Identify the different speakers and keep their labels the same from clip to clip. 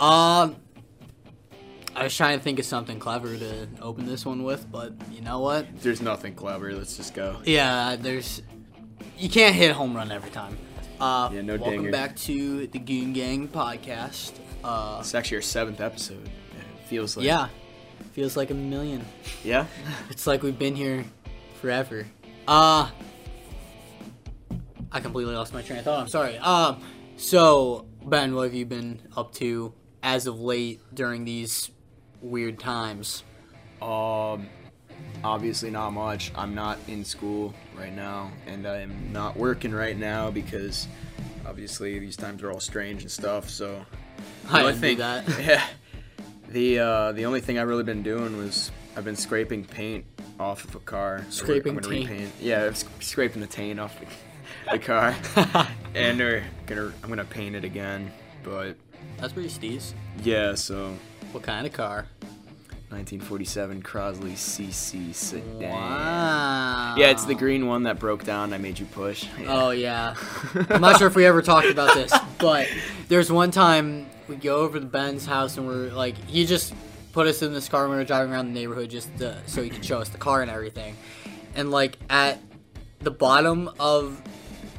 Speaker 1: Um, I was trying to think of something clever to open this one with, but you know what?
Speaker 2: There's nothing clever. Let's just go.
Speaker 1: Yeah, there's. You can't hit a home run every time. Uh,
Speaker 2: Yeah, no
Speaker 1: welcome
Speaker 2: dinger.
Speaker 1: back to the Goon Gang podcast. Uh,
Speaker 2: It's actually our seventh episode. It feels like.
Speaker 1: yeah, feels like a million.
Speaker 2: Yeah.
Speaker 1: It's like we've been here forever. Uh I completely lost my train of thought. I'm sorry. Um so Ben, what have you been up to as of late during these weird times?
Speaker 2: Um, obviously not much. I'm not in school right now, and I am not working right now because obviously these times are all strange and stuff. So
Speaker 1: I
Speaker 2: only thing-
Speaker 1: that.
Speaker 2: Yeah. The uh, the only thing I've really been doing was I've been scraping paint off of a car.
Speaker 1: Scraping
Speaker 2: I'm gonna
Speaker 1: taint.
Speaker 2: repaint. Yeah, I'm sc- scraping the taint off the, the car, and gonna I'm gonna paint it again. But
Speaker 1: That's pretty steez.
Speaker 2: yeah, so
Speaker 1: What kind of car?
Speaker 2: 1947 Crosley CC sedan.
Speaker 1: Wow.
Speaker 2: Yeah, it's the green one that broke down. I made you push. Yeah.
Speaker 1: Oh yeah. I'm not sure if we ever talked about this, but there's one time we go over to Ben's house and we're like, he just put us in this car and we were driving around the neighborhood just to, so he could show us the car and everything. And like at the bottom of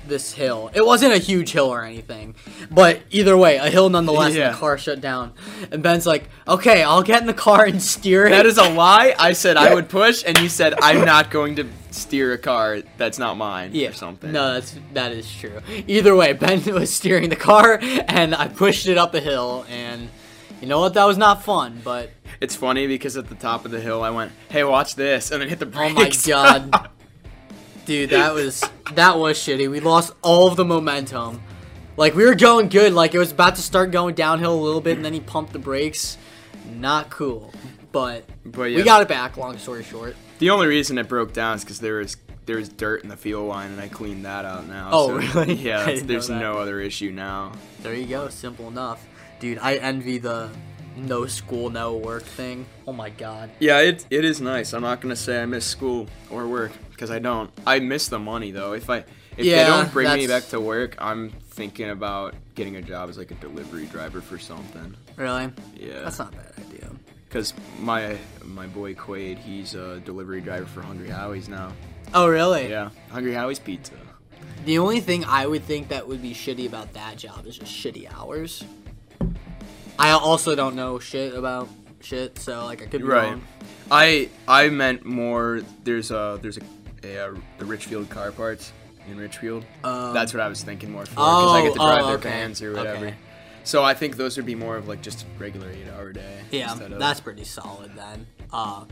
Speaker 1: this hill, it wasn't a huge hill or anything, but either way, a hill nonetheless. And
Speaker 2: Yeah.
Speaker 1: the car shut down, and Ben's like, "Okay, I'll get in the car and steer it."
Speaker 2: That is a lie. I said I would push, and you said I'm not going to steer a car that's not mine
Speaker 1: yeah.
Speaker 2: or something.
Speaker 1: No, that's that is true. Either way, Ben was steering the car, and I pushed it up a hill, and you know what? That was not fun, but
Speaker 2: It's funny because at the top of the hill, I went, "Hey, watch this," and then hit the
Speaker 1: oh
Speaker 2: brakes.
Speaker 1: my god, dude, that was that was shitty. We lost all of the momentum. Like we were going good, like it was about to start going downhill a little bit, and then he pumped the brakes. Not cool, but
Speaker 2: but
Speaker 1: we got it back. Long story short.
Speaker 2: the only reason it broke down is because there was there was dirt in the fuel line, and I cleaned that out now.
Speaker 1: Oh,
Speaker 2: so,
Speaker 1: really?
Speaker 2: Yeah,
Speaker 1: I
Speaker 2: that's-
Speaker 1: didn't know
Speaker 2: there's no other issue now.
Speaker 1: There you go. Simple enough, dude. I envy the no school, no work thing. Oh my god.
Speaker 2: Yeah, it it is nice. I'm not gonna say I miss school or work because I don't. I miss the money though. If I if
Speaker 1: Yeah,
Speaker 2: they don't bring me back to work, I'm thinking about getting a job as like a delivery driver for something.
Speaker 1: Really?
Speaker 2: Yeah,
Speaker 1: That's not a bad idea.
Speaker 2: because my my boy Quade, he's a delivery driver for Hungry Howie's now.
Speaker 1: Oh, really?
Speaker 2: Yeah, Hungry Howie's Pizza.
Speaker 1: The only thing I would think that would be shitty about that job is just shitty hours. I also don't know shit about shit, so like I could be
Speaker 2: Right.
Speaker 1: wrong.
Speaker 2: I I meant more. There's a there's a, uh the Richfield car parts in Richfield.
Speaker 1: Um,
Speaker 2: That's what I was thinking more for because I get to
Speaker 1: Oh,
Speaker 2: drive
Speaker 1: oh,
Speaker 2: their
Speaker 1: okay,
Speaker 2: vans or whatever.
Speaker 1: okay.
Speaker 2: So I think those would be more of like just regular eight hour day.
Speaker 1: Yeah,
Speaker 2: of-
Speaker 1: that's pretty solid then. Uh,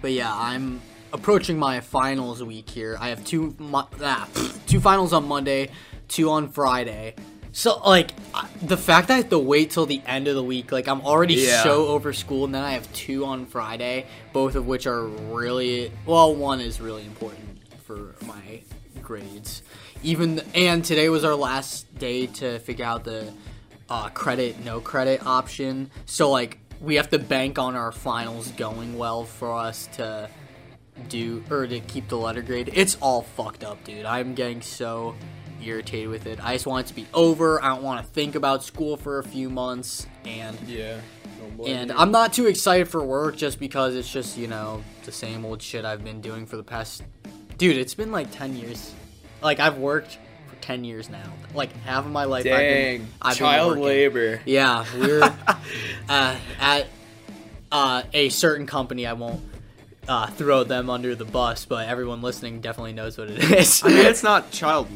Speaker 1: but yeah, I'm approaching my finals week here. I have two mo- ah, two finals on Monday, two on Friday. So like I- the fact that I have to wait till the end of the week, like I'm already
Speaker 2: Yeah.
Speaker 1: so over school, and then I have two on Friday, both of which are really well. One is really important for my grades. Even and today was our last day to figure out the uh, credit no credit option. So like we have to bank on our finals going well for us to do or to keep the letter grade. It's all fucked up, dude. I'm getting so irritated with it. I just want it to be over. I don't want to think about school for a few months and
Speaker 2: yeah.
Speaker 1: And
Speaker 2: you.
Speaker 1: I'm not too excited for work just because it's just, you know, the same old shit I've been doing for the past Dude, it's been like 10 years. Like I've worked for 10 years now. Like half of my life I've
Speaker 2: Dang,
Speaker 1: been I've
Speaker 2: child
Speaker 1: working.
Speaker 2: labor.
Speaker 1: Yeah, we're uh, at uh, a certain company. I won't uh, throw them under the bus, but everyone listening definitely knows what it is.
Speaker 2: I mean, it's not child.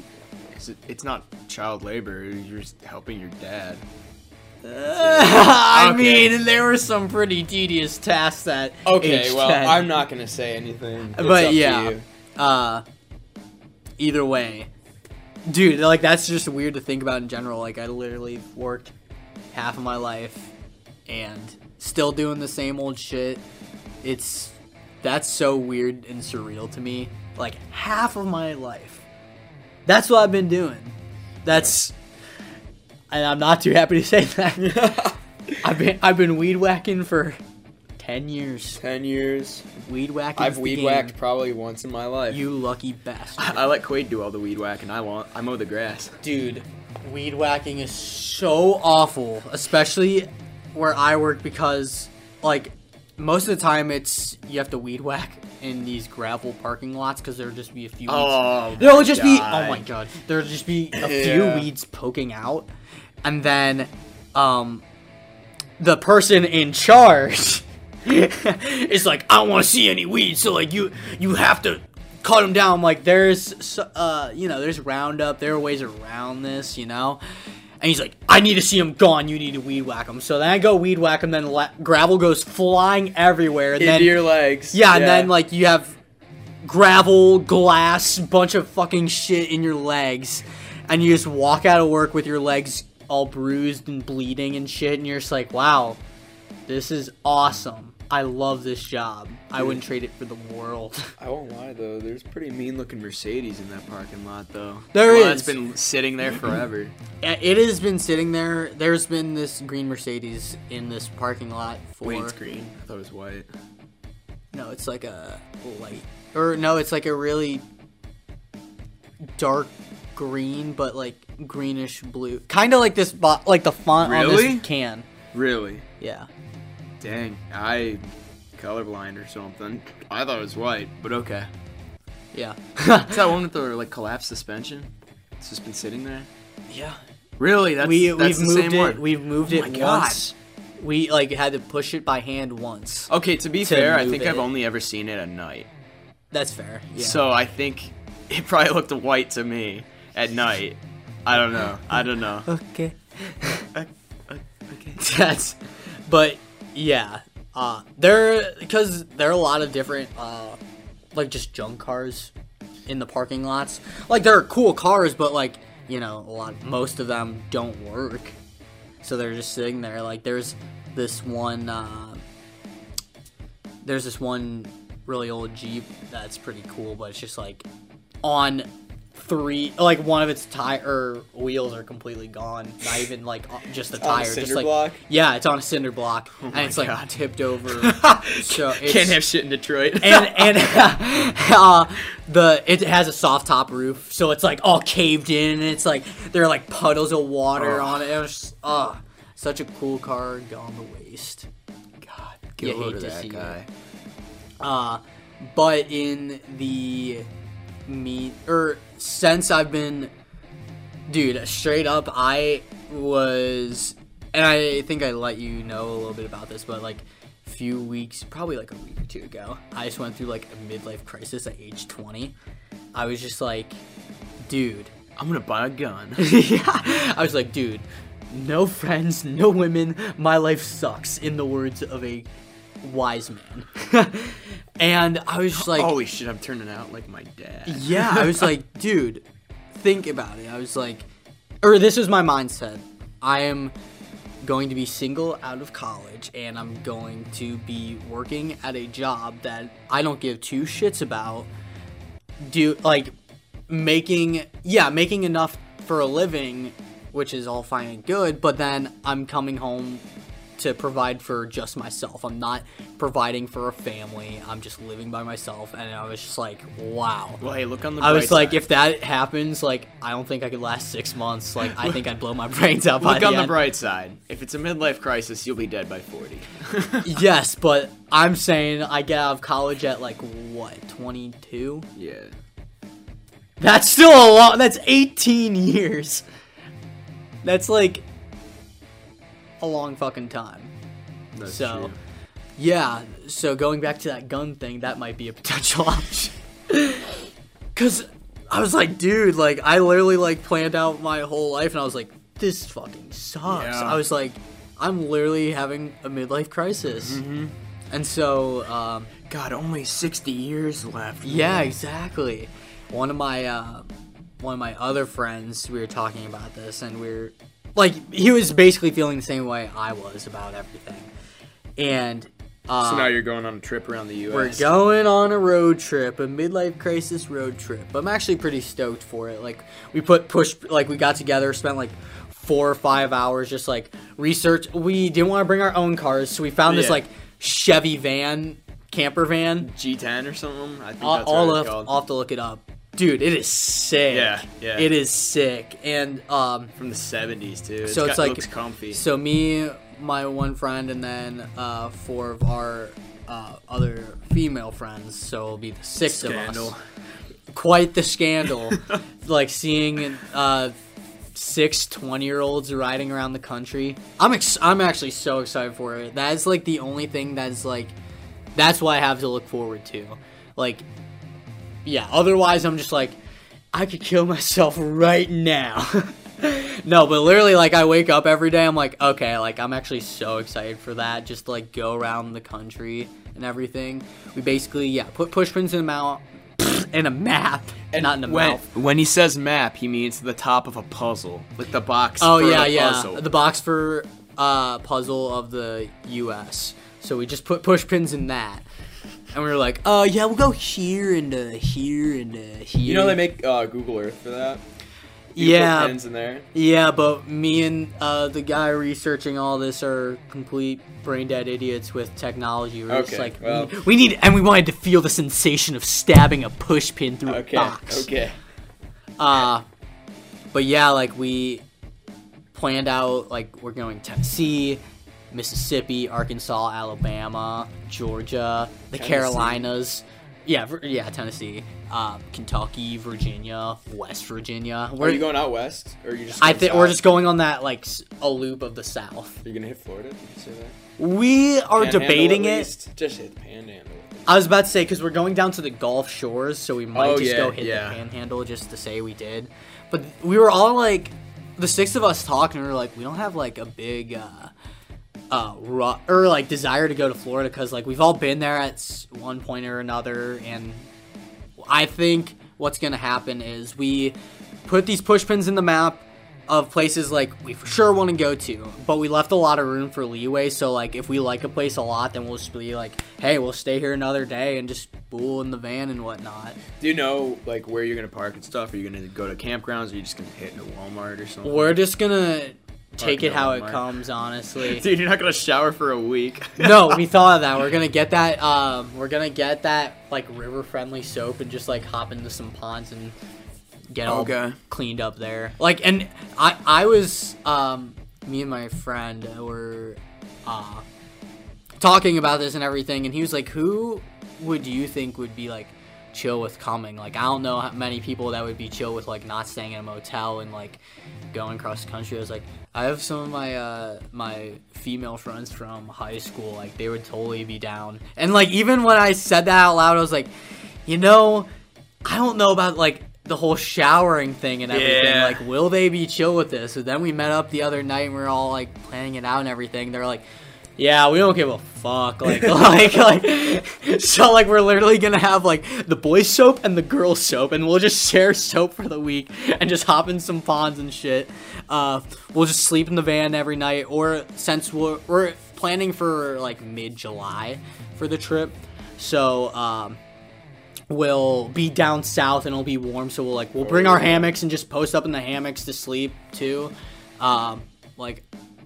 Speaker 2: It's, not child labor. You're just helping your dad.
Speaker 1: I
Speaker 2: Okay.
Speaker 1: mean, there were some pretty tedious tasks that.
Speaker 2: Okay, well,
Speaker 1: 10.
Speaker 2: I'm not gonna say anything. It's
Speaker 1: But yeah. Uh, either way, dude, like that's just weird to think about in general. Like I literally worked half of my life and still doing the same old shit. It's that's so weird and surreal to me. Like half of my life. That's what I've been doing. That's and I'm not too happy to say that. I've been I've been weed whacking for ten years.
Speaker 2: Ten years.
Speaker 1: Weed whacking.
Speaker 2: I've weed whacked probably once in my life.
Speaker 1: You lucky bastard.
Speaker 2: I let Quaid do all the weed whacking. I want. I mow the grass.
Speaker 1: Dude, weed whacking is so awful, especially where I work because like most of the time it's you have to weed whack in these gravel parking lots because there'll just be a few. weeds.
Speaker 2: Oh,
Speaker 1: There'll just be oh my god. There'll just be a few weeds poking out, and then um the person in charge is like, I don't want to see any weeds, so like you you have to cut them down. Like there's uh you know there's Roundup, there are ways around this, you know. And he's like, I need to see them gone. You need to weed whack them. So then I go weed whack them. Then la- gravel goes flying everywhere. And
Speaker 2: Into
Speaker 1: then
Speaker 2: your legs.
Speaker 1: yeah, and then like you have gravel, glass, bunch of fucking shit in your legs, and you just walk out of work with your legs all bruised and bleeding and shit, and you're just like, wow, this is awesome. I love this job. I wouldn't trade it for the world.
Speaker 2: I won't lie though. There's pretty mean looking Mercedes in that parking lot though.
Speaker 1: There is.
Speaker 2: It's been sitting there forever.
Speaker 1: it has been sitting there. There's been this green Mercedes in this parking lot for.
Speaker 2: Wait, it's green. I thought it was white.
Speaker 1: No, it's like a light, or no, it's like a really dark green, but like greenish blue, kind of like this, bo- like the font on this can.
Speaker 2: Really?
Speaker 1: Yeah,
Speaker 2: Dang, I colorblind or something. I thought it was white, but okay.
Speaker 1: yeah,
Speaker 2: Is that one with the like collapsed suspension? It's just been sitting there.
Speaker 1: yeah.
Speaker 2: Really? That's
Speaker 1: we
Speaker 2: that's
Speaker 1: we've
Speaker 2: the
Speaker 1: moved
Speaker 2: same
Speaker 1: it.
Speaker 2: one.
Speaker 1: We've moved
Speaker 2: Oh
Speaker 1: it
Speaker 2: my God.
Speaker 1: once. We like had to push it by hand once.
Speaker 2: Okay, to be
Speaker 1: to
Speaker 2: fair, I
Speaker 1: move
Speaker 2: think I've only ever seen it at night.
Speaker 1: That's fair. Yeah.
Speaker 2: So I think it probably looked white to me at night. I don't know. I don't know.
Speaker 1: okay.
Speaker 2: okay.
Speaker 1: That's, but yeah, uh, there because there are a lot of different, uh, like just junk cars in the parking lots. Like there are cool cars, but like you know, a lot, most of them don't work, so they're just sitting there. Like there's this one, uh, there's this one really old Jeep that's pretty cool, but it's just like on three like one of its tire wheels are completely gone not even like uh, just the
Speaker 2: on a
Speaker 1: tire just like
Speaker 2: block?
Speaker 1: yeah it's on a cinder block and it's like
Speaker 2: God.
Speaker 1: tipped over so it's,
Speaker 2: Can't have shit in Detroit.
Speaker 1: and and uh, the it has a soft top roof so it's like all caved in and it's like there are like puddles of water
Speaker 2: Ugh.
Speaker 1: on it it was uh such a cool car gone to waste
Speaker 2: God,
Speaker 1: You
Speaker 2: get
Speaker 1: hate
Speaker 2: rid of
Speaker 1: to
Speaker 2: that
Speaker 1: see
Speaker 2: guy.
Speaker 1: uh, but in the meet or since I've been, dude, straight up, I was, and I think I let you know a little bit about this, but like a few weeks, probably like a week or two ago, I just went through like a midlife crisis at age 20. I was just like, dude,
Speaker 2: I'm gonna buy a gun.
Speaker 1: yeah. I was like, dude, no friends, no women. My life sucks, in the words of a wise man. and I was just like,
Speaker 2: Holy shit, I'm turning out like my dad.
Speaker 1: yeah. I was like, dude, think about it. I was like, or this was my mindset. I am going to be single out of college and I'm going to be working at a job that I don't give two shits about. Do like making yeah, making enough for a living, which is all fine and good, but then I'm coming home to provide for just myself. I'm not providing for a family. I'm just living by myself and I was just like, wow.
Speaker 2: Well, hey, look on the.
Speaker 1: I was like,
Speaker 2: side.
Speaker 1: if that happens, like, I don't think I could last six months. Like, I think I'd blow my brains out. by
Speaker 2: Look on the bright side. If it's a midlife crisis, you'll be dead by 40.
Speaker 1: Yes, but I'm saying I get out of college at like what, 22?
Speaker 2: yeah.
Speaker 1: That's still a lot. That's 18 years. That's like a long fucking time.
Speaker 2: That's
Speaker 1: So-
Speaker 2: true.
Speaker 1: Yeah, so going back to that gun thing, that might be a potential option. Cause I was like, dude, like I literally like planned out my whole life and I was like, this fucking sucks.
Speaker 2: Yeah.
Speaker 1: I was like, I'm literally having a midlife crisis.
Speaker 2: Mm-hmm.
Speaker 1: And so, um,
Speaker 2: God, only 60 years left.
Speaker 1: yeah, exactly. One of my uh, one of my other friends, we were talking about this, and we are like, he was basically feeling the same way I was about everything. And uh,
Speaker 2: So now you're going on a trip around the U.S.
Speaker 1: we're going on a road trip, a midlife crisis road trip. I'm actually pretty stoked for it. Like we put push, like we got together, spent like four or five hours just like research. We didn't want to bring our own cars, so we found this
Speaker 2: Yeah.
Speaker 1: like Chevy van, camper van.
Speaker 2: G10 or something. I think
Speaker 1: I'll,
Speaker 2: that's
Speaker 1: I'll,
Speaker 2: what
Speaker 1: have,
Speaker 2: it's called.
Speaker 1: I'll have to look it up. Dude, it is sick.
Speaker 2: Yeah, yeah.
Speaker 1: It is sick. And um
Speaker 2: From the 70s too.
Speaker 1: So
Speaker 2: got-
Speaker 1: it's like-
Speaker 2: looks comfy.
Speaker 1: so me, my one friend and then uh, four of our uh, other female friends. So it'll be the six of
Speaker 2: Scandal.
Speaker 1: us. Quite the scandal. like seeing uh, six 20 year olds riding around the country. I'm ex- I'm actually so excited for it. That is like the only thing that's like that's what I have to look forward to. Like yeah, otherwise I'm just like I could kill myself right now. no, but literally like I wake up every day I'm like okay, like I'm actually so excited for that just to like go around the country and everything. We basically yeah, put push pins in a mouth in a map, and not in a
Speaker 2: when,
Speaker 1: mouth.
Speaker 2: when he says map, he means the top of a puzzle, like the box.
Speaker 1: Oh yeah,
Speaker 2: the
Speaker 1: yeah.
Speaker 2: puzzle.
Speaker 1: The box for uh, puzzle of the U.S. So we just put push pins in that, and we were like, "Oh yeah, we'll go here and uh, here and uh, here."
Speaker 2: You know they make uh, Google Earth for that. You
Speaker 1: yeah,
Speaker 2: pins in there.
Speaker 1: yeah, but me and uh, the guy researching all this are complete brain dead idiots with technology. We're just like,
Speaker 2: well-
Speaker 1: we, we need, and we wanted to feel the sensation of stabbing a push pin through
Speaker 2: Okay.
Speaker 1: a box.
Speaker 2: Okay.
Speaker 1: Uh, but yeah, like we planned out like we're going Tennessee, Mississippi, Arkansas, Alabama, Georgia, the
Speaker 2: Tennessee?
Speaker 1: Carolinas. Yeah, yeah, Tennessee, uh, Kentucky, Virginia, West Virginia.
Speaker 2: Are
Speaker 1: We're,
Speaker 2: you going out west, or are you just?
Speaker 1: I think we're just going on that like a loop of the South.
Speaker 2: You're you gonna hit Florida? Did you say that?
Speaker 1: We are
Speaker 2: Panhandle
Speaker 1: debating it.
Speaker 2: Just hit the panhandle.
Speaker 1: I was about to say because we're going down to the Gulf Shores, so we might
Speaker 2: Oh,
Speaker 1: just
Speaker 2: yeah,
Speaker 1: go hit
Speaker 2: yeah.
Speaker 1: the Panhandle just to say we did. But we were all like, the six of us talking, we were like, we don't have like a big, uh, uh, ru- or like desire to go to Florida because like we've all been there at one point or another, and I think what's gonna happen is we put these push pins in the map of places like we for sure want to go to, but we left a lot of room for leeway. So like if we like a place a lot, then we'll just be like, hey, we'll stay here another day and just fool in the van and whatnot.
Speaker 2: Do you know like where you're gonna park and stuff? Are you gonna go to campgrounds? Or are you just gonna hit into Walmart or something?
Speaker 1: We're just gonna take it how it comes, honestly.
Speaker 2: Dude, you're not gonna shower for a week.
Speaker 1: no, we thought of that. We're gonna get that. Um, we're gonna get that like river friendly soap and just like hop into some ponds and get all
Speaker 2: Okay.
Speaker 1: cleaned up there. Like, and I I was um me and my friend were uh talking about this and everything, and he was like, "Who would you think would be like?" chill with coming like i don't know how many people that would be chill with like not staying in a motel and like going across the country i was like i have some of my uh my female friends from high school like they would totally be down. And like even when i said that out loud i was like you know i don't know about like the whole showering thing and everything.
Speaker 2: Yeah.
Speaker 1: like will they be chill with this? So then we met up the other night and we are all like planning it out and everything. They're like yeah, we don't give a fuck. Like, like, like, so like we're literally gonna have like the boys soap and the girls soap, and we'll just share soap for the week and just hop in some ponds and shit. Uh, we'll just sleep in the van every night, or since we're we're planning for like mid July for the trip, so um, we'll be down south and it'll be warm. So we'll like we'll bring our hammocks and just post up in the hammocks to sleep too. Um, like.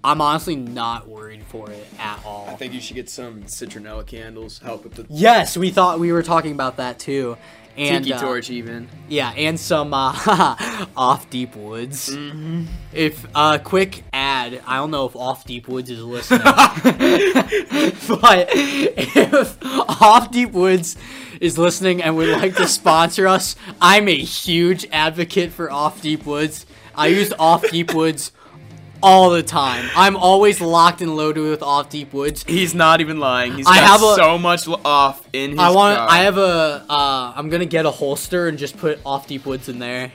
Speaker 1: I'm honestly not worried for it at all.
Speaker 2: I think you should get some citronella candles. Help with the
Speaker 1: Yes, we thought we were talking about that too. And
Speaker 2: tiki
Speaker 1: uh,
Speaker 2: torch even.
Speaker 1: yeah, and some uh, off deep woods.
Speaker 2: Mm-hmm.
Speaker 1: If uh, quick ad, I don't know if off deep woods is listening, but if off deep woods is listening and would like to sponsor us, I'm a huge advocate for off deep woods. I used off deep woods all the time. I'm always locked and loaded with off deep woods.
Speaker 2: He's not even lying. He's
Speaker 1: I
Speaker 2: got
Speaker 1: have a-
Speaker 2: so much off in his
Speaker 1: I want.
Speaker 2: car.
Speaker 1: I have a. Uh, I'm gonna get a holster and just put off deep woods in there.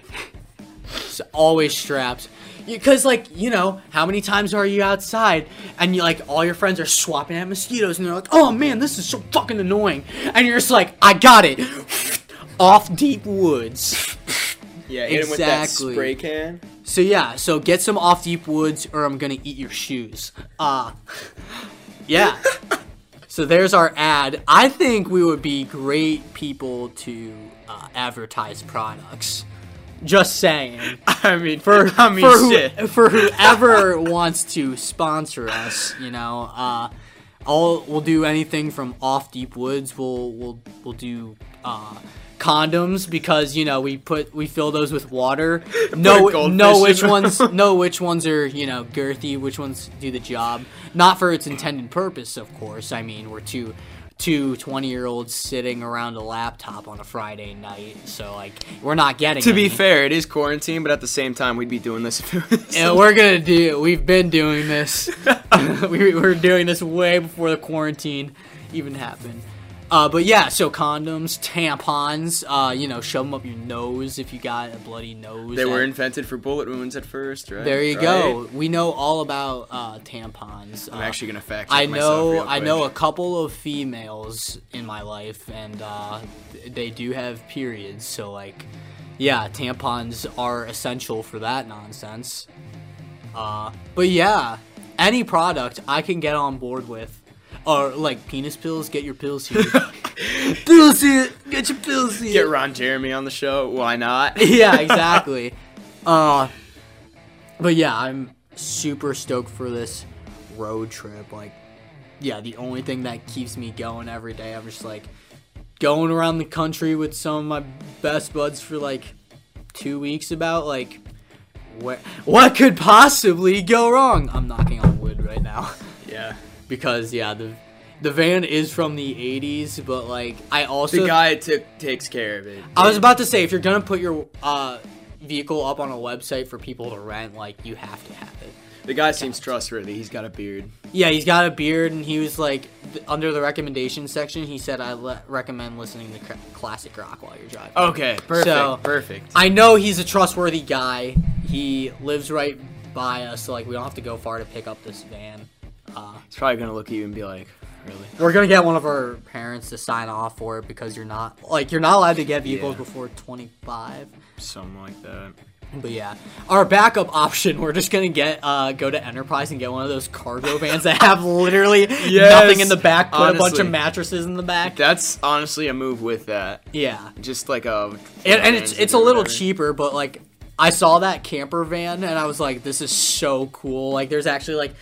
Speaker 1: It's always strapped. Because like you know, how many times are you outside and you like all your friends are swapping at mosquitoes and they're like, oh man, this is so fucking annoying, and you're just like, I got it, off deep woods.
Speaker 2: yeah, hit him with that
Speaker 1: exactly.
Speaker 2: spray can.
Speaker 1: So yeah, so get some off deep woods or I'm gonna eat your shoes. Uh yeah. so there's our ad. I think we would be great people to uh, advertise products. Just saying.
Speaker 2: I mean,
Speaker 1: For
Speaker 2: I mean,
Speaker 1: for, who- for whoever wants to sponsor us, you know, uh, I'll we'll do anything from off deep woods. We'll we'll we'll do uh, condoms because you know we put we fill those with water. No, know which ones know which ones are you know girthy, which ones do the job. Not for its intended purpose, of course. I mean, we're two two 20 year olds sitting around a laptop on a Friday night, so like we're not getting.
Speaker 2: To be fair, it is quarantine, but at the same time, we'd be doing this.
Speaker 1: Yeah, we're gonna do. We've been doing this. we were doing this way before the quarantine even happened. Uh, but yeah, so condoms, tampons. Uh, you know, shove them up your nose if you got a bloody nose.
Speaker 2: they were invented for bullet wounds at first, right?
Speaker 1: There you
Speaker 2: Right?
Speaker 1: go. We know all about uh, tampons.
Speaker 2: I'm
Speaker 1: Uh,
Speaker 2: actually gonna fact check
Speaker 1: I know. I know a couple of females in my life, and uh, they do have periods. So like, yeah, tampons are essential for that nonsense. Uh, but yeah, any product I can get on board with, or like penis pills. Get your pills here. pills here. Get your pills here.
Speaker 2: Get Ron Jeremy on the show. Why not?
Speaker 1: yeah, exactly. uh, but yeah, I'm super stoked for this road trip. Like, yeah, the only thing that keeps me going every day, I'm just like going around the country with some of my best buds for like two weeks. About like, what what could possibly go wrong? I'm knocking on wood right now
Speaker 2: yeah.
Speaker 1: Because yeah, the the van is from the 80s, but like I also
Speaker 2: The guy took takes care of it.
Speaker 1: I was about to say if you're gonna put your uh, vehicle up on a website for people to rent, like you have to have it.
Speaker 2: The guy seems trustworthy. He's got a beard.
Speaker 1: Yeah, he's got a beard, and he was like th- under the recommendation section. He said I le- recommend listening to classic rock while you're driving.
Speaker 2: Okay, perfect.
Speaker 1: So-
Speaker 2: perfect.
Speaker 1: I know he's a trustworthy guy. He lives right by us, so like we don't have to go far to pick up this van. Uh,
Speaker 2: He's probably gonna look at you and be like, "Really?"
Speaker 1: we're gonna get one of our parents to sign off for it because you're not like you're not allowed to get vehicles
Speaker 2: Yeah.
Speaker 1: before 25.
Speaker 2: Something like that.
Speaker 1: But yeah, our backup option, we're just gonna get uh go to Enterprise and get one of those cargo vans that have literally nothing in the back, put a bunch of mattresses in the back.
Speaker 2: That's honestly a move with that.
Speaker 1: Yeah,
Speaker 2: Just like a.
Speaker 1: and, and it's it's a little
Speaker 2: cheap.
Speaker 1: cheaper, but like I saw that camper van and I was like, this is so cool. Like there's actually like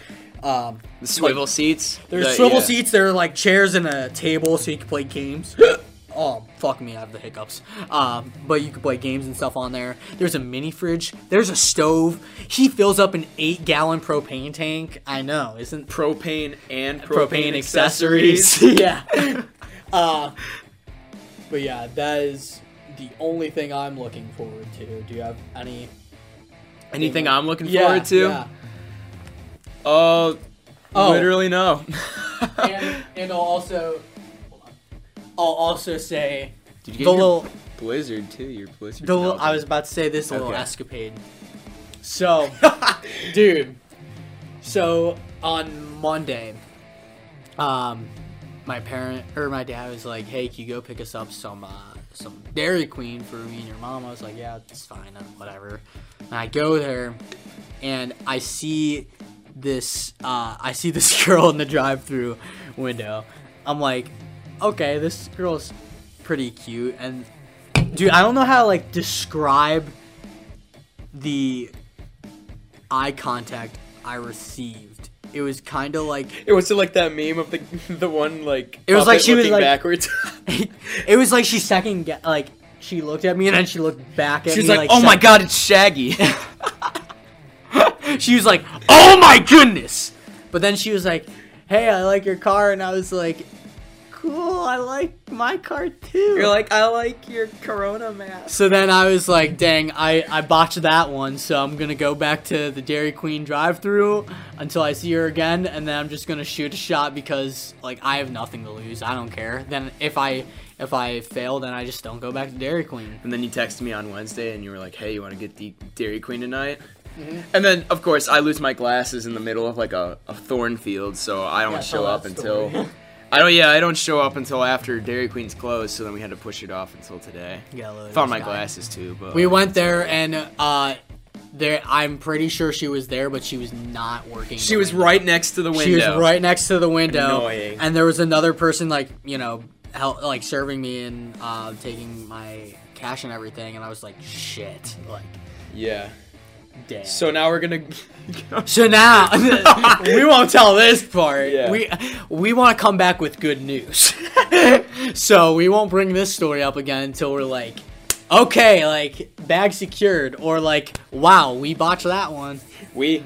Speaker 1: um
Speaker 2: The swivel seats.
Speaker 1: there's
Speaker 2: the-
Speaker 1: swivel
Speaker 2: yeah.
Speaker 1: seats. There are like chairs and a table so you can play games. Oh fuck me, I have the hiccups. Um, but you can play games and stuff on there. There's a mini fridge. There's a stove. He fills up an eight gallon propane tank. I know, isn't
Speaker 2: propane and propane,
Speaker 1: propane
Speaker 2: accessories.
Speaker 1: accessories? yeah. Uh, but yeah, that is the only thing I'm looking forward to. Do you have any?
Speaker 2: Anything I'm looking
Speaker 1: Yeah,
Speaker 2: forward to?
Speaker 1: yeah.
Speaker 2: Oh,
Speaker 1: Oh.
Speaker 2: literally no.
Speaker 1: and and I'll also, I'll also say
Speaker 2: Did you
Speaker 1: the little
Speaker 2: blizzard too? Your blizzard.
Speaker 1: The little, I was about to say this little
Speaker 2: Okay.
Speaker 1: escapade. So, dude, so on Monday, um, my parent or my dad was like, "Hey, can you go pick us up some uh, some Dairy Queen for me and your mom?" I was like, "Yeah, it's fine, uh, whatever." And I go there, and I see this uh, I see this girl in the drive-through window. I'm like, okay, this girl's pretty cute, and dude, I don't know how to like describe the eye contact I received. It was kind of like
Speaker 2: It was like that meme of the the one like.
Speaker 1: It was like she was like-
Speaker 2: backwards.
Speaker 1: it was like she second like she looked at me and then she looked back at
Speaker 2: She's
Speaker 1: me She's
Speaker 2: like, "Oh my god, it's Shaggy."
Speaker 1: she was like, "Oh my goodness!" But then she was like, "Hey, I like your car," and I was like, "Cool, I like my car too."
Speaker 2: You're like, "I like your Corona mask."
Speaker 1: So then I was like, "Dang, I I botched that one." So I'm gonna go back to the Dairy Queen drive-through until I see her again, and then I'm just gonna shoot a shot because like I have nothing to lose. I don't care. Then if I if I fail, then I just don't go back to Dairy Queen.
Speaker 2: And then you texted me on Wednesday and you were like, "Hey, you want to get the Dairy Queen tonight?"
Speaker 1: Mm-hmm.
Speaker 2: And then, of course, I lose my glasses in the middle of like a, a thorn field, so I don't
Speaker 1: Yeah,
Speaker 2: show up until. I don't. Yeah, I don't show up until after Dairy Queen's closed. So then we had to push it off until today.
Speaker 1: Yeah,
Speaker 2: Found my
Speaker 1: guy.
Speaker 2: glasses too, but
Speaker 1: We went there and uh, there I'm pretty sure she was there, but she was not working.
Speaker 2: She was
Speaker 1: window.
Speaker 2: right next to the window.
Speaker 1: She was right next to the window,
Speaker 2: Annoying.
Speaker 1: and there was another person like you know, help, like serving me and uh, taking my cash and everything, and I was like, shit, like
Speaker 2: Yeah.
Speaker 1: Damn.
Speaker 2: So now we're gonna.
Speaker 1: So now we won't tell this part.
Speaker 2: Yeah.
Speaker 1: We we want to come back with good news. so we won't bring this story up again until we're like, okay, like bag secured, or like, wow, we botched that one.
Speaker 2: We,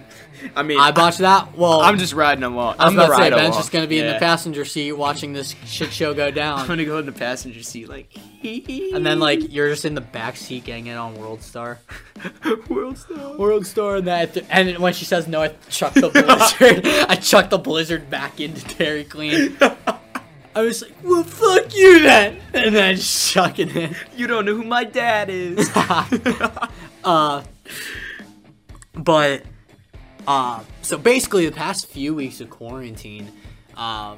Speaker 2: I mean,
Speaker 1: I botched that. Well,
Speaker 2: I'm just riding along.
Speaker 1: I was
Speaker 2: I'm
Speaker 1: about to say Ben's just gonna be in the passenger seat watching this shit show go down.
Speaker 2: I'm gonna go in the passenger seat, like,
Speaker 1: and then like you're just in the back seat getting it on World Star.
Speaker 2: World Star.
Speaker 1: World Star and that, and when she says no, I chuck the blizzard. I chuck the blizzard back into Dairy Queen. I was like, well, fuck you then, and then just it in.
Speaker 2: You don't know who my dad is.
Speaker 1: uh, but uh, so basically, the past few weeks of quarantine, um,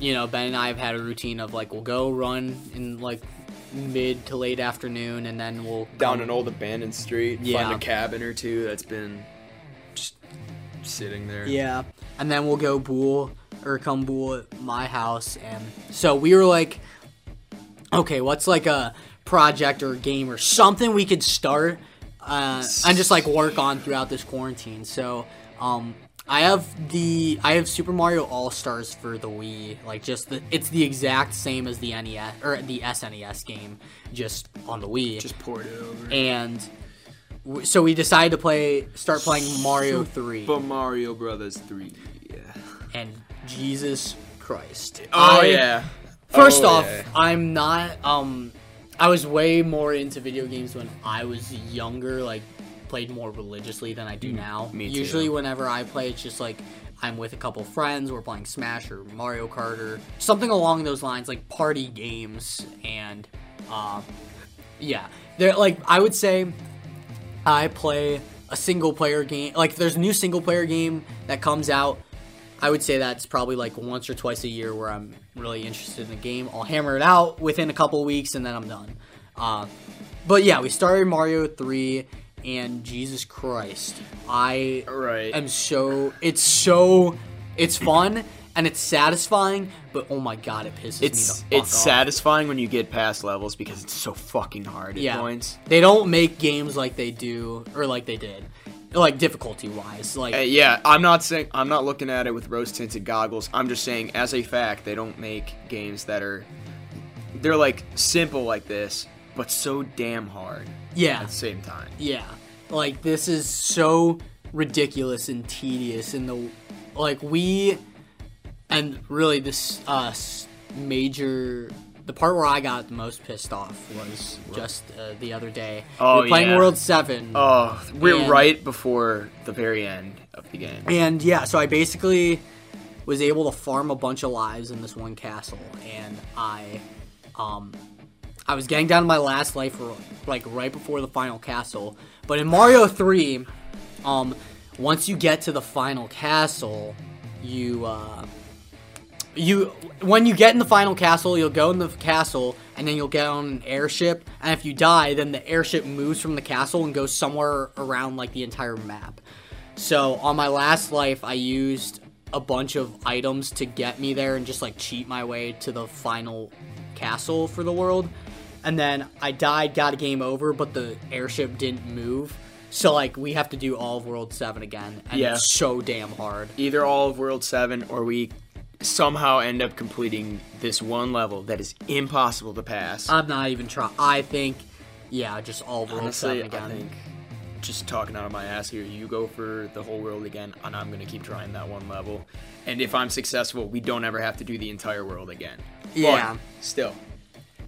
Speaker 1: you know, Ben and I have had a routine of like we'll go run in like mid to late afternoon, and then we'll
Speaker 2: Down
Speaker 1: come-
Speaker 2: an old abandoned street,
Speaker 1: Yeah.
Speaker 2: find a cabin or two that's been just sitting there.
Speaker 1: Yeah, and then we'll go bool or come bool at my house, and so we were like, okay, what's like a project or a game or something we could start uh, and just like work on throughout this quarantine. So, um, I have the I have Super Mario All Stars for the Wii, like just the it's the exact same as the NES or the SNES game, just on the Wii
Speaker 2: Just poured it over.
Speaker 1: and w- so we decided to play start playing Mario 3
Speaker 2: But Mario Brothers 3. Yeah.
Speaker 1: and Jesus Christ.
Speaker 2: Oh,
Speaker 1: I-
Speaker 2: yeah.
Speaker 1: First
Speaker 2: Oh,
Speaker 1: off,
Speaker 2: yeah.
Speaker 1: I'm not um I was way more into video games when I was younger, like played more religiously than I do now.
Speaker 2: Mm, me too.
Speaker 1: Usually whenever I play it's just like I'm with a couple friends, we're playing Smash or Mario Kart or something along those lines, like party games and uh yeah. They're like I would say I play a single player game. Like, if there's a new single player game that comes out, I would say that's probably like once or twice a year where I'm really interested in the game. I'll hammer it out within a couple weeks and then I'm done. Uh, but yeah, we started Mario 3, and Jesus Christ, I
Speaker 2: Right.
Speaker 1: am so. It's so. It's fun and it's satisfying, but oh my god, it pisses me off.
Speaker 2: It's
Speaker 1: the fuck
Speaker 2: it's
Speaker 1: off.
Speaker 2: satisfying when you get past levels because it's so fucking hard at
Speaker 1: Yeah.
Speaker 2: points.
Speaker 1: They don't make games like they do, or like they did, like difficulty wise. Like
Speaker 2: Uh, yeah, I'm not saying I'm not looking at it with rose tinted goggles. I'm just saying as a fact they don't make games that are they're like simple like this, but so damn hard
Speaker 1: yeah,
Speaker 2: at the same time.
Speaker 1: yeah. Like this is so ridiculous and tedious, and the like we, and really this uh major. The part where I got the most pissed off was just uh, the other day.
Speaker 2: Oh,
Speaker 1: we were playing
Speaker 2: yeah.
Speaker 1: World Seven.
Speaker 2: Oh, we're
Speaker 1: And-
Speaker 2: right before the very end of the game.
Speaker 1: And yeah, so I basically was able to farm a bunch of lives in this one castle, and I, um, I was getting down to my last life, like right before the final castle. But in Mario Three, um, once you get to the final castle, you, uh, you when you get in the final castle, you'll go in the castle, and then you'll get on an airship. And if you die, then the airship moves from the castle and goes somewhere around like the entire map. So on my last life, I used a bunch of items to get me there and just like cheat my way to the final castle for the world. And then I died, got a game over, but the airship didn't move. So like we have to do all of World Seven again, and
Speaker 2: Yeah.
Speaker 1: it's so damn hard.
Speaker 2: Either all of World 7 or we somehow end up completing this one level that is impossible to pass.
Speaker 1: I'm not even trying. I think, yeah, just all of World
Speaker 2: Honestly,
Speaker 1: Seven
Speaker 2: I think just talking out of my ass here, you go for the whole world again, and I'm gonna keep trying that one level. And if I'm successful, we don't ever have to do the entire world again. But
Speaker 1: Yeah.
Speaker 2: still.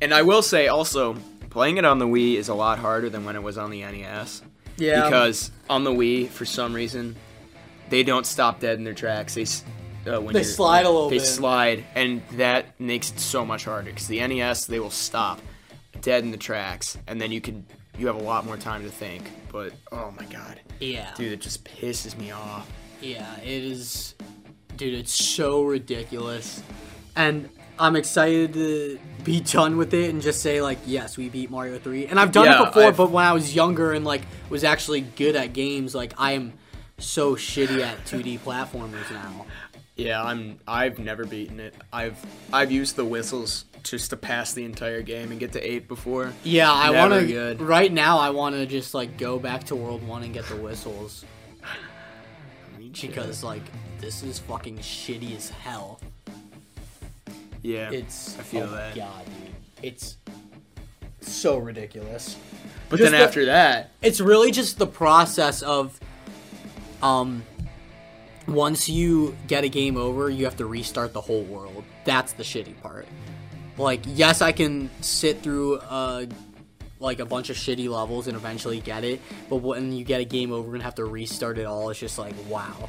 Speaker 2: And I will say also, playing it on the Wii is a lot harder than when it was on the NES.
Speaker 1: Yeah.
Speaker 2: Because on the Wii, for some reason, they don't stop dead in their tracks. They uh, when
Speaker 1: They slide a little
Speaker 2: They
Speaker 1: bit.
Speaker 2: slide, and that makes it so much harder. Because the NES, they will stop dead in the tracks, and then you can you have a lot more time to think. But oh my god,
Speaker 1: yeah.
Speaker 2: dude, it just pisses me off.
Speaker 1: Yeah, it is. Dude, it's so ridiculous. And I'm excited to be done with it and just say, like, yes, we beat Mario 3. And I've done
Speaker 2: Yeah,
Speaker 1: it before,
Speaker 2: I've-
Speaker 1: but when I was younger and, like, was actually good at games, like, I am so shitty at 2D platformers now.
Speaker 2: Yeah, I'm. I've never beaten it. I've I've used the whistles just to pass the entire game and get to eight before.
Speaker 1: Yeah, I want to. Right now, I want to just, like, go back to World 1 and get the whistles. Because, like, this is fucking shitty as hell.
Speaker 2: Yeah,
Speaker 1: It's
Speaker 2: I feel
Speaker 1: oh
Speaker 2: that.
Speaker 1: God, dude, it's so ridiculous.
Speaker 2: But
Speaker 1: Just
Speaker 2: then
Speaker 1: the-
Speaker 2: after that,
Speaker 1: It's really just the process of, um, once you get a game over, you have to restart the whole world. That's the shitty part. Like, yes, I can sit through uh like a bunch of shitty levels and eventually get it, but when you get a game over and have to restart it all, it's just like wow.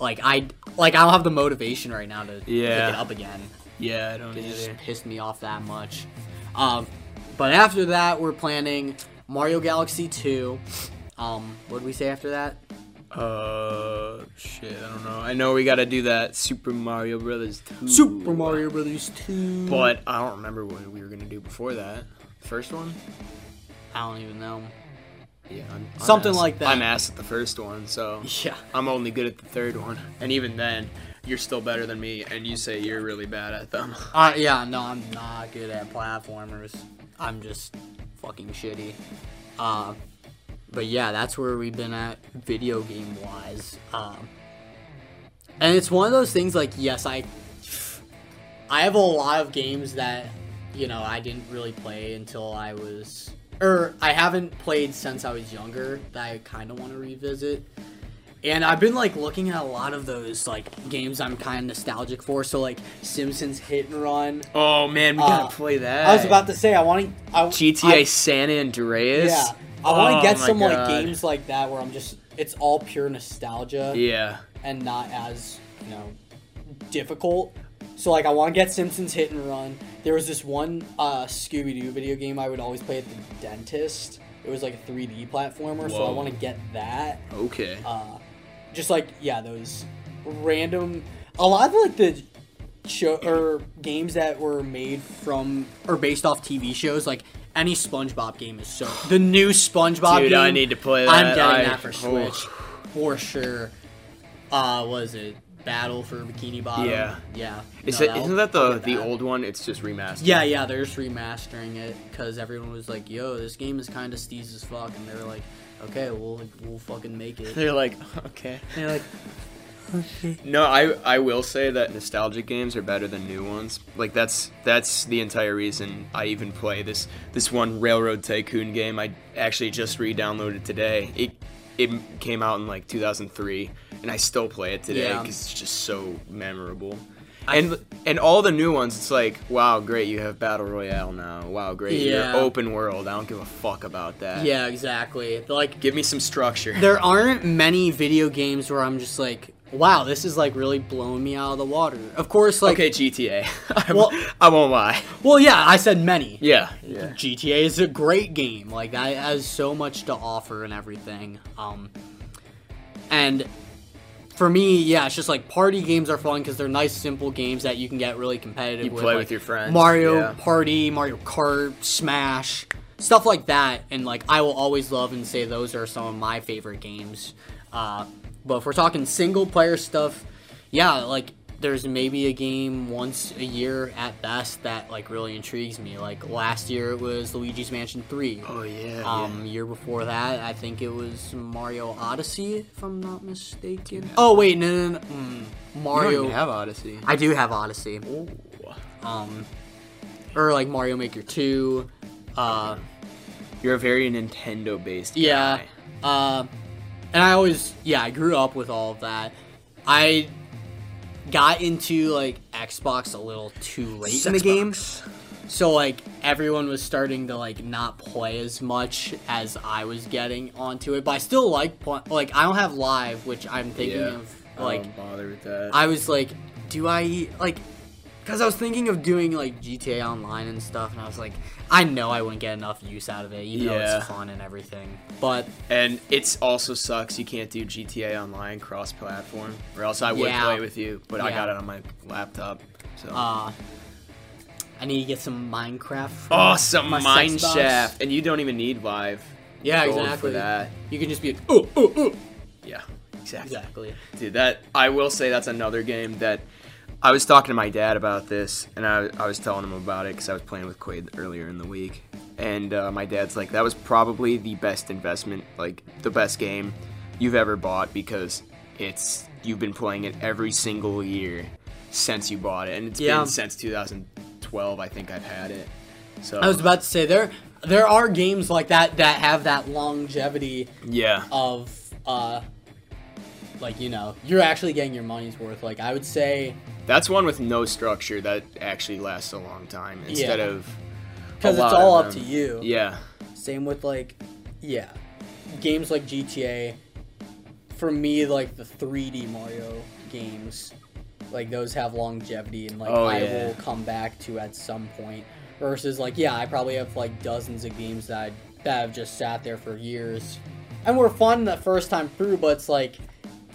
Speaker 1: Like I like I don't have the motivation right now to
Speaker 2: Yeah.
Speaker 1: pick it up again.
Speaker 2: Yeah, I don't
Speaker 1: It just pissed me off that much. Um, but after that, we're planning Mario Galaxy 2. Um, what did we say after that?
Speaker 2: Uh, shit, I don't know. I know we got to do that Super Mario Brothers 2.
Speaker 1: Super Mario Brothers 2.
Speaker 2: But I don't remember what we were gonna do before that. First one?
Speaker 1: I don't even know.
Speaker 2: Yeah, I'm, I'm
Speaker 1: Something
Speaker 2: ass-
Speaker 1: like that.
Speaker 2: I'm ass at the first one, so
Speaker 1: Yeah.
Speaker 2: I'm only good at the third one, and even then, you're still better than me, and you say you're really bad at them.
Speaker 1: Uh, yeah, no, I'm not good at platformers. I'm just fucking shitty. Uh, but yeah, that's where we've been at video game wise. Um, and it's one of those things like, yes, I, I have a lot of games that, you know, I didn't really play until I was, or I haven't played since I was younger that I kind of want to revisit. And I've been like looking at a lot of those like games I'm kind of nostalgic for. So like Simpsons Hit and Run.
Speaker 2: Oh man, we
Speaker 1: Uh,
Speaker 2: gotta play that.
Speaker 1: I was about to say I want to. I,
Speaker 2: GTA
Speaker 1: I-
Speaker 2: San Andreas.
Speaker 1: yeah, I want to
Speaker 2: Oh
Speaker 1: get some like games like that where I'm just it's all pure nostalgia
Speaker 2: Yeah.
Speaker 1: and not as you know difficult. So like I want to get Simpsons Hit and Run. There was this one uh, Scooby Doo video game I would always play at the dentist. It was like a 3D platformer, so I want to get that.
Speaker 2: Okay.
Speaker 1: Uh, just like yeah, those random. A lot of like the show or games that were made from or based off TV shows, like any SpongeBob game is so. The new SpongeBob
Speaker 2: Dude,
Speaker 1: game.
Speaker 2: I need to play that.
Speaker 1: I'm getting
Speaker 2: I-
Speaker 1: that for
Speaker 2: oh.
Speaker 1: Switch for sure. Uh, was it Battle for Bikini Bottom?
Speaker 2: Yeah.
Speaker 1: yeah.
Speaker 2: Is
Speaker 1: No,
Speaker 2: that, isn't that the the
Speaker 1: that.
Speaker 2: old one? It's just remastered.
Speaker 1: Yeah, yeah, they're just remastering it because everyone was like, "Yo, this game is kind of steez as fuck," and they were like, "Okay, we'll we'll fucking make it."
Speaker 2: They're like, okay.
Speaker 1: They're like, okay.
Speaker 2: No, I I will say that nostalgic games are better than new ones. Like that's that's the entire reason I even play this this one Railroad Tycoon game. I actually just re-downloaded today. It it came out in like 2003, and I still play it today
Speaker 1: Yeah.
Speaker 2: because it's just so memorable. And and all the new ones, it's like, wow, great, you have battle royale now. Wow, great,
Speaker 1: Yeah.
Speaker 2: you're open world. I don't give a fuck about that.
Speaker 1: Yeah, exactly. Like
Speaker 2: give me some structure.
Speaker 1: there aren't many video games where I'm just like, wow, this is like really blowing me out of the water. Of course, like,
Speaker 2: okay, GTA. I,
Speaker 1: Well-
Speaker 2: I won't lie.
Speaker 1: well, yeah, I said many.
Speaker 2: Yeah, yeah.
Speaker 1: GTA is a great game. Like that has so much to offer and everything. Um, and for me, yeah, it's just like party games are fun because they're nice, simple games that you can get really competitive.
Speaker 2: You
Speaker 1: with,
Speaker 2: play
Speaker 1: like
Speaker 2: with your friends,
Speaker 1: Mario
Speaker 2: yeah.
Speaker 1: Party, Mario Kart, Smash, stuff like that. And like I will always love and say those are some of my favorite games. Uh, but if we're talking single player stuff, yeah, like there's maybe a game once a year at best that like really intrigues me. Like last year it was Luigi's Mansion 3.
Speaker 2: Oh yeah.
Speaker 1: Um, year before that, I think it was Mario Odyssey, if I'm not mistaken. Oh wait, no, no, no. Mm,
Speaker 2: You don't
Speaker 1: Mario.
Speaker 2: even have Odyssey.
Speaker 1: I do have Odyssey. Um, or like Mario Maker 2. Uh,
Speaker 2: You're a very Nintendo based.
Speaker 1: yeah. Uh, and I always, yeah, I grew up with all of that. I got into like Xbox a little too late in the game. So like everyone was starting to like not play as much as I was getting onto it, but I still like pl- like I don't have live, which I'm thinking
Speaker 2: Yeah.
Speaker 1: of
Speaker 2: I
Speaker 1: like
Speaker 2: don't bother with that.
Speaker 1: I was like, do I like? Because I was thinking of doing like GTA Online and stuff, and I was like, I know I wouldn't get enough use out of it, even though it's fun and everything. But
Speaker 2: and it's also sucks you can't do GTA Online cross platform, or else I would
Speaker 1: Yeah.
Speaker 2: play with you. But I got it on my laptop. So.
Speaker 1: uh, I need to get some Minecraft.
Speaker 2: oh, some
Speaker 1: my
Speaker 2: mine shaft, and you don't even need live.
Speaker 1: Yeah,
Speaker 2: gold
Speaker 1: exactly.
Speaker 2: For that,
Speaker 1: You can just be like, oh, oh, oh.
Speaker 2: yeah, exactly.
Speaker 1: Exactly.
Speaker 2: Dude, that I will say that's another game that I was talking to my dad about this, and I, I was telling him about it because I was playing with Quaid earlier in the week, and uh, my dad's like, that was probably the best investment, like the best game you've ever bought because it's you've been playing it every single year, since you bought it, and it's
Speaker 1: Yeah.
Speaker 2: been since 2012. I think I've had it. So
Speaker 1: I was about to say there there are games like that that have that longevity
Speaker 2: yeah,
Speaker 1: of uh like you know you're actually getting your money's worth. Like I would say
Speaker 2: that's one with no structure that actually lasts a long time instead
Speaker 1: Yeah.
Speaker 2: of
Speaker 1: because it's all up to you.
Speaker 2: Yeah,
Speaker 1: Same with like, yeah, games like GTA. For me, like the 3D Mario games, like those have longevity and like
Speaker 2: Oh,
Speaker 1: I
Speaker 2: yeah.
Speaker 1: will come back to at some point. Versus like, yeah, I probably have like dozens of games that I, that have just sat there for years, and were fun the first time through, but it's like,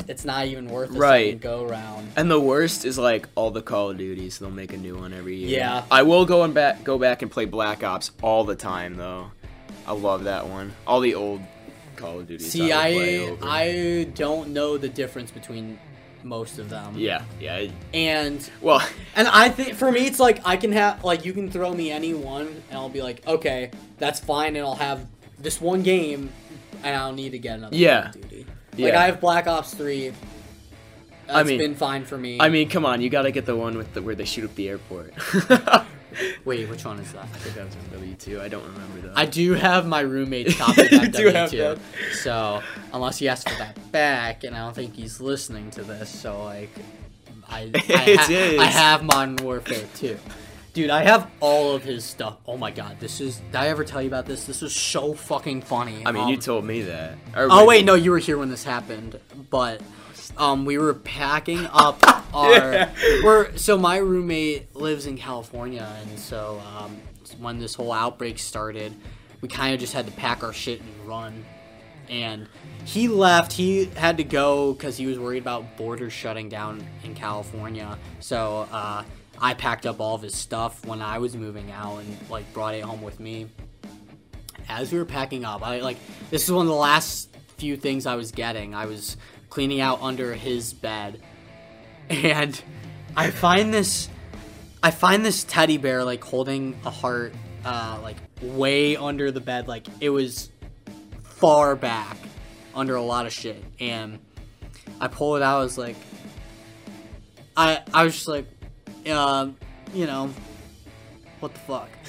Speaker 1: it's not even worth a
Speaker 2: Right.
Speaker 1: second go round.
Speaker 2: And the worst is like all the Call of Duties. They'll make a new one every year.
Speaker 1: Yeah.
Speaker 2: I will go and back go back and play Black Ops all the time though. I love that one. All the old Call of Duties.
Speaker 1: See, I
Speaker 2: over.
Speaker 1: I don't know the difference between most of them.
Speaker 2: yeah yeah.
Speaker 1: And
Speaker 2: Well,
Speaker 1: And I think for me, it's like I can have like you can throw me any one, and I'll be like, okay, that's fine, and I'll have this one game, and I'll need to get another.
Speaker 2: Yeah.
Speaker 1: Call of Duty. Like
Speaker 2: Yeah.
Speaker 1: I have Black Ops Three. That's
Speaker 2: I mean-
Speaker 1: been fine for me.
Speaker 2: I mean, come on, you gotta get the one with the where they shoot up the airport.
Speaker 1: wait, which one is that?
Speaker 2: I think that was in W two. I don't remember though.
Speaker 1: I do have my roommate's copy of that
Speaker 2: do have
Speaker 1: W2,
Speaker 2: that.
Speaker 1: so unless he asks for that back, and I don't think he's listening to this, so like, I I, ha- I have Modern Warfare 2. Dude, I have all of his stuff. Oh my god, this is. Did I ever tell you about this? This was so fucking funny.
Speaker 2: I mean, you
Speaker 1: Um,
Speaker 2: told me that. Or
Speaker 1: Oh wait, no, you were here when this happened. But um, we were packing up our.
Speaker 2: Yeah.
Speaker 1: We're so my roommate lives in California, and so um, when this whole outbreak started, we kind of just had to pack our shit and run. And he left. He had to go because he was worried about borders shutting down in California. So uh, I packed up all of his stuff when I was moving out and like brought it home with me as we were packing up, I like this is one of the last few things I was getting. I was cleaning out under his bed, and I find this, I find this teddy bear like holding a heart, uh, like way under the bed, like it was far back under a lot of shit, and I pull it out. I was like, I I was just like, um, you know, what the fuck.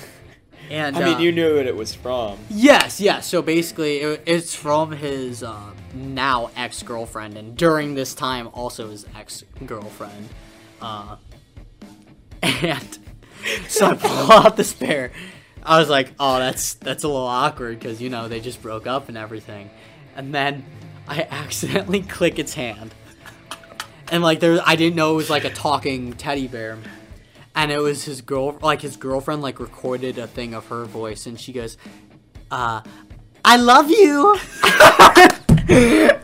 Speaker 1: And
Speaker 2: I mean,
Speaker 1: uh,
Speaker 2: you knew what it was from.
Speaker 1: Yes, yes. So basically, it, it's from his uh, now ex girlfriend, and during this time, also his ex girlfriend. Uh, and so I pull out the spare. I was like, "Oh, that's that's a little awkward because you know they just broke up and everything." And then I accidentally click its hand, and like there, I didn't know it was like a talking teddy bear. And it was his girl like his girlfriend like recorded a thing of her voice. And she goes uh i love you.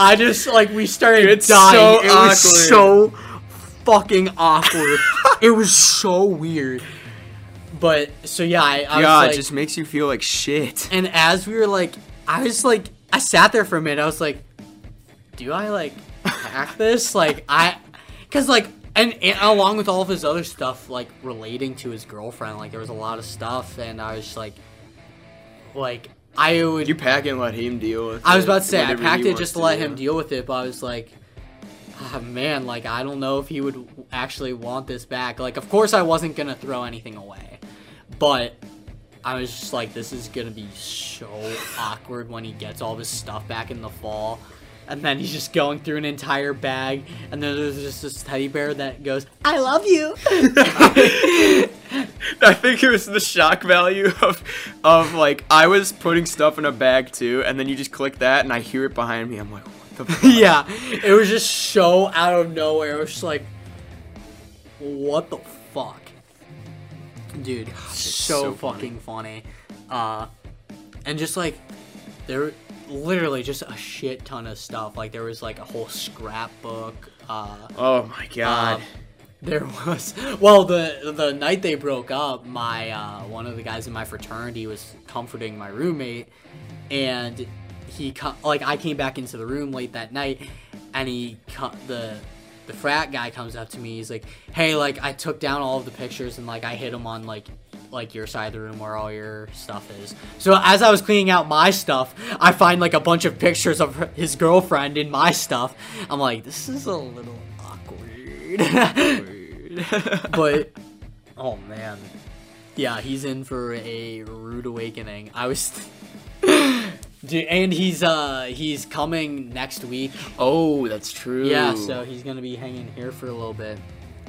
Speaker 1: I just like we started
Speaker 2: It's
Speaker 1: dying.
Speaker 2: So
Speaker 1: it was so fucking awkward. It was so weird. But so yeah i, I was like,
Speaker 2: it just makes you feel like shit.
Speaker 1: and as we were like, I was like, I sat there for a minute. I was like, do I like hack this? Like I, cause like, and, and along with all of his other stuff, like relating to his girlfriend, like there was a lot of stuff, and I was just like, like I would.
Speaker 2: You pack and let him deal with.
Speaker 1: I was about to say I packed it just to let
Speaker 2: do.
Speaker 1: him deal with it, but I was like, ah, man, like I don't know if he would actually want this back. Like, of course I wasn't gonna throw anything away, but I was just like, this is gonna be so awkward when he gets all this stuff back in the fall. And then he's just going through an entire bag, and then there's just this teddy bear that goes, "I love you."
Speaker 2: I think it was the shock value of, of like I was putting stuff in a bag too, and then you just click that, and I hear it behind me. I'm like, what the? Fuck?
Speaker 1: yeah, it was just so out of nowhere. It was just like, what the fuck, dude? so,
Speaker 2: so funny.
Speaker 1: fucking funny. Uh, and just like there, literally just a shit ton of stuff. Like there was like a whole scrapbook. Uh,
Speaker 2: Oh my god.
Speaker 1: um, there was well the the night they broke up, my uh, one of the guys in my fraternity was comforting my roommate, and he like I came back into the room late that night, and he the the frat guy comes up to me. He's like, "Hey, like I took down all of the pictures and like I hid them on like." Like your side of the room where all your stuff is. So as I was cleaning out my stuff, I find like a bunch of pictures of her- his girlfriend in my stuff. I'm like, this is a little awkward. Word. but oh man, yeah, he's in for a rude awakening. I was, Dude, and he's uh he's coming next week.
Speaker 2: oh, that's true.
Speaker 1: Yeah, so he's gonna be hanging here for a little bit.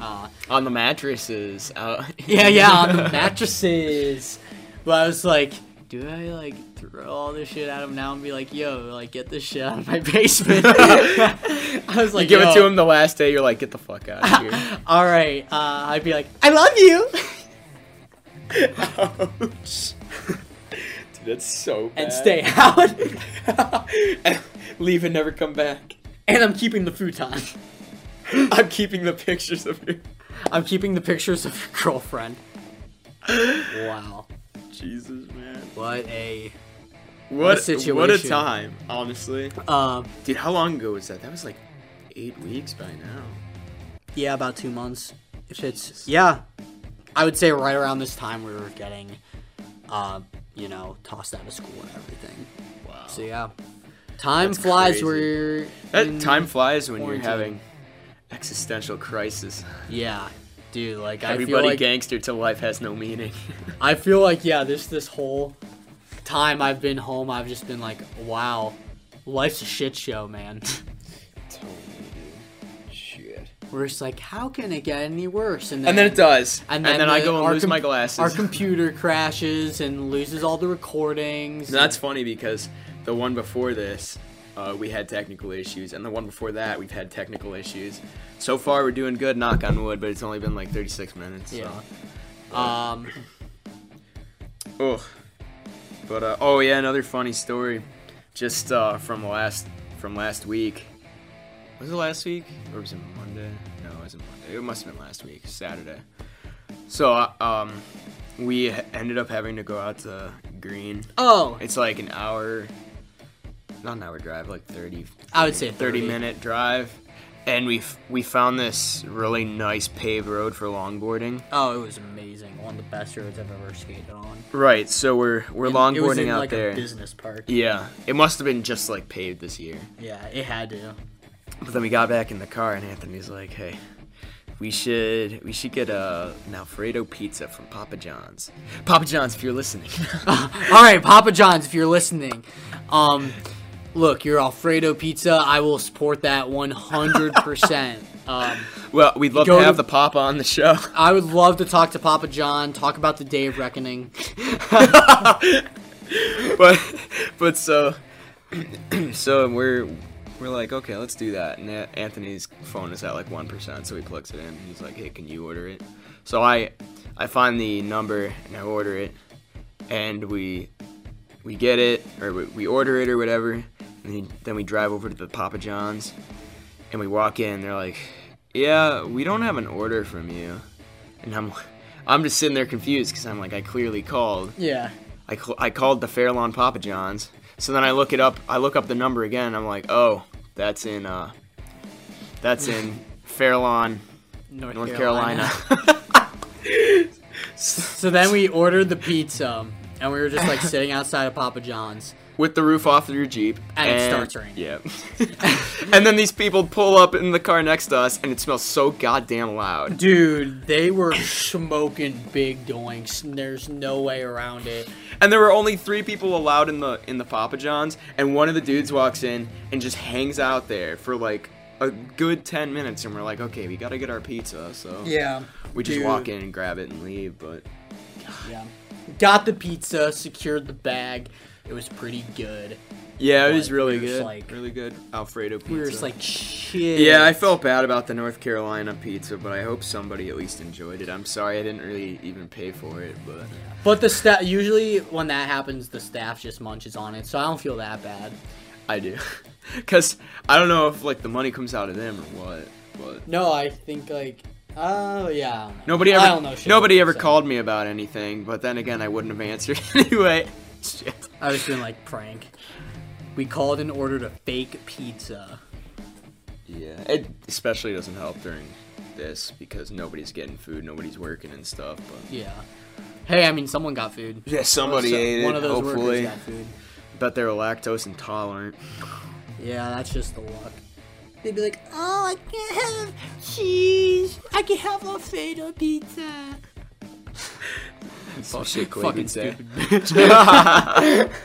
Speaker 1: Uh,
Speaker 2: on the mattresses. Uh,
Speaker 1: yeah, yeah, on the mattresses. But I was like, do I like throw all this shit at him now and be like, yo, like get this shit out of my basement? I was
Speaker 2: you
Speaker 1: like,
Speaker 2: give it to him the last day. You're like, get the fuck out of here.
Speaker 1: All right, uh, I'd be like, I love you,
Speaker 2: Ouch. Dude, that's so bad.
Speaker 1: and stay out.
Speaker 2: And leave and never come back.
Speaker 1: and I'm keeping the futon.
Speaker 2: I'm keeping the pictures of you.
Speaker 1: I'm keeping the pictures of your girlfriend. Wow,
Speaker 2: Jesus, man.
Speaker 1: what a
Speaker 2: What, what a
Speaker 1: situation.
Speaker 2: time, honestly.
Speaker 1: um.
Speaker 2: Dude, how long ago was that? That was like eight weeks by now.
Speaker 1: Yeah, about two months. If it's yeah, I would say right around this time we were getting, uh, you know, tossed out of school and everything.
Speaker 2: Wow.
Speaker 1: So yeah, time
Speaker 2: That's
Speaker 1: flies.
Speaker 2: crazy.
Speaker 1: We're
Speaker 2: That time flies when
Speaker 1: quarantine.
Speaker 2: you're having existential crisis.
Speaker 1: Yeah, dude. Like I
Speaker 2: Everybody
Speaker 1: feel like
Speaker 2: gangster till life has no meaning.
Speaker 1: I feel like yeah. This this whole time I've been home, I've just been like, wow, life's a shit show, man.
Speaker 2: Totally, dude. Shit.
Speaker 1: We're just like, how can it get any worse?
Speaker 2: And then and then it does. And then, I
Speaker 1: the-
Speaker 2: go and lose
Speaker 1: com-
Speaker 2: my glasses.
Speaker 1: Our computer crashes and loses all the recordings.
Speaker 2: And that's funny because the one before this, uh, we had technical issues, and the one before that, we've had technical issues. So far, we're doing good, knock on wood, but it's only been like 36 minutes.
Speaker 1: yeah.
Speaker 2: So.
Speaker 1: Um.
Speaker 2: Ugh. But uh, oh yeah, another funny story, just uh, from last from last week. Was it last week or was it Monday? No, it wasn't Monday. It must have been last week, Saturday. So uh, um, we ended up having to go out to Green.
Speaker 1: Oh,
Speaker 2: It's like an hour, not an hour drive, like 30,
Speaker 1: I would say
Speaker 2: 30
Speaker 1: 30.
Speaker 2: minute drive. And we we found this really nice paved road for longboarding.
Speaker 1: oh, it was amazing. One of the best roads I've ever skated on.
Speaker 2: Right, so we're we're
Speaker 1: And it was
Speaker 2: longboarding
Speaker 1: in,
Speaker 2: out
Speaker 1: like
Speaker 2: there.
Speaker 1: A business park.
Speaker 2: Yeah, it must have been just like paved this year.
Speaker 1: Yeah, it had to.
Speaker 2: But then we got back in the car, and Anthony's like, "Hey, we should we should get a an Alfredo pizza from Papa John's. Papa John's, if you're listening."
Speaker 1: All right, Papa John's, if you're listening, um, look, your Alfredo pizza, I will support that 100%. um,
Speaker 2: well, we'd love to
Speaker 1: to-
Speaker 2: have the Papa on the show.
Speaker 1: I would love to talk to Papa John, talk about the day of reckoning.
Speaker 2: but but so so we're we're like okay let's do that and anthony's phone is at like 1% so he plugs it in he's like hey can you order it so i i find the number and i order it and we we get it or we, order it or whatever and then, then we drive over to the papa john's and we walk in they're like yeah we don't have an order from you and i'm i'm just sitting there confused because i'm like i clearly called
Speaker 1: Yeah.
Speaker 2: I, cl- I called the Fairlawn Papa John's. So then I look it up. I look up the number again. And I'm like, oh, that's in uh, that's in Fairlawn,
Speaker 1: North,
Speaker 2: North
Speaker 1: Carolina.
Speaker 2: Carolina.
Speaker 1: So then we ordered the pizza, and we were just like sitting outside of Papa John's.
Speaker 2: With the roof off of your Jeep.
Speaker 1: And it starts raining.
Speaker 2: Yeah. and then these people pull up in the car next to us, and it smells so goddamn loud.
Speaker 1: Dude, they were smoking big doinks. and There's no way around it.
Speaker 2: And there were only three people allowed in the in the Papa John's, and one of the dudes walks in and just hangs out there for like a good ten minutes, and we're like, okay, we gotta get our pizza, so
Speaker 1: Yeah.
Speaker 2: we just
Speaker 1: dude.
Speaker 2: walk in and grab it and leave. But
Speaker 1: Yeah. Got the pizza, secured the bag. It was pretty good.
Speaker 2: yeah, it was really
Speaker 1: we were just
Speaker 2: good,
Speaker 1: like-
Speaker 2: really good Alfredo pizza.
Speaker 1: We were just like, shit.
Speaker 2: yeah, I felt bad about the North Carolina pizza, but I hope somebody at least enjoyed it. I'm sorry I didn't really even pay for it, but
Speaker 1: But the staff, usually when that happens, the staff just munches on it, so I don't feel that bad.
Speaker 2: I do, cause I don't know if like the money comes out of them or what, but.
Speaker 1: No, I think like, oh yeah. I don't.
Speaker 2: Nobody
Speaker 1: I
Speaker 2: ever,
Speaker 1: don't know shit
Speaker 2: nobody ever
Speaker 1: pizza.
Speaker 2: called me about anything, but then again, I wouldn't have answered anyway. Shit.
Speaker 1: I was doing like prank. We called and ordered a fake pizza.
Speaker 2: Yeah, it especially doesn't help during this because nobody's getting food, nobody's working and stuff. But
Speaker 1: Yeah. Hey, I mean, someone got food.
Speaker 2: yeah, somebody
Speaker 1: So-
Speaker 2: ate
Speaker 1: One
Speaker 2: it.
Speaker 1: of those
Speaker 2: hopefully,
Speaker 1: workers got food.
Speaker 2: bet they're lactose intolerant.
Speaker 1: Yeah, that's just the luck. They'd be like, oh, I can't have cheese. I can have Alfredo pizza.
Speaker 2: Some shit Clay
Speaker 1: Fucking
Speaker 2: would say.
Speaker 1: stupid bitch.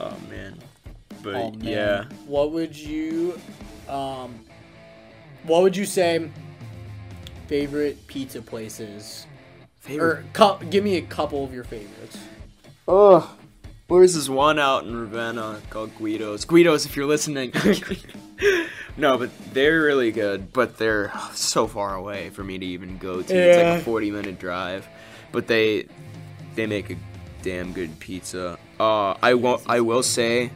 Speaker 2: Oh man. But
Speaker 1: Oh, man.
Speaker 2: yeah.
Speaker 1: What would you, um, what would you say? Favorite pizza places, or cu- give me a couple of your favorites.
Speaker 2: Where's this one out in Ravenna called Guido's? Guido's, if you're listening. no, but they're really good, but they're so far away for me to even go to. It's like a 40 minute drive, but they they make a damn good pizza. Uh, I won't. I will say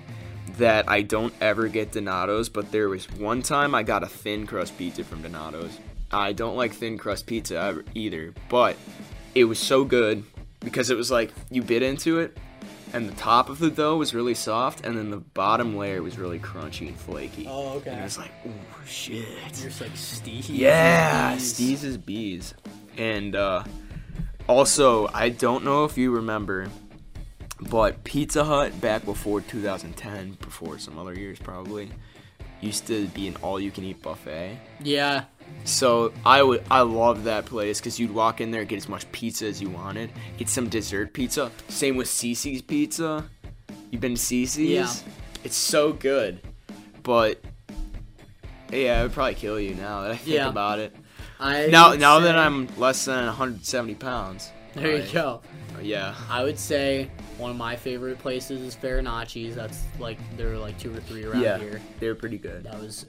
Speaker 2: that I don't ever get Donato's, but there was one time I got a thin crust pizza from Donato's. I don't like thin crust pizza either, but it was so good because it was like you bit into it and the top of the dough was really soft and then the bottom layer was really crunchy and flaky.
Speaker 1: Oh, okay.
Speaker 2: And it was like, oh shit.
Speaker 1: You're just like Steve.
Speaker 2: Yeah, Steez is bees. And uh, also, I don't know if you remember, but Pizza Hut back before 2010, before some other years probably, used to be an all-you-can-eat buffet.
Speaker 1: Yeah.
Speaker 2: So I would I love that place because you'd walk in there, get as much pizza as you wanted, get some dessert pizza. Same with Cici's Pizza. You've been to Cici's?
Speaker 1: Yeah.
Speaker 2: It's so good, but yeah, it would probably kill you now that I think
Speaker 1: Yeah.
Speaker 2: about it.
Speaker 1: I
Speaker 2: Now now that I'm less than 170 pounds.
Speaker 1: there you
Speaker 2: I-
Speaker 1: go.
Speaker 2: Uh, yeah.
Speaker 1: I would say one of my favorite places is Farinacci's. That's like there are like two or three around
Speaker 2: Yeah.
Speaker 1: here.
Speaker 2: They're pretty good.
Speaker 1: That was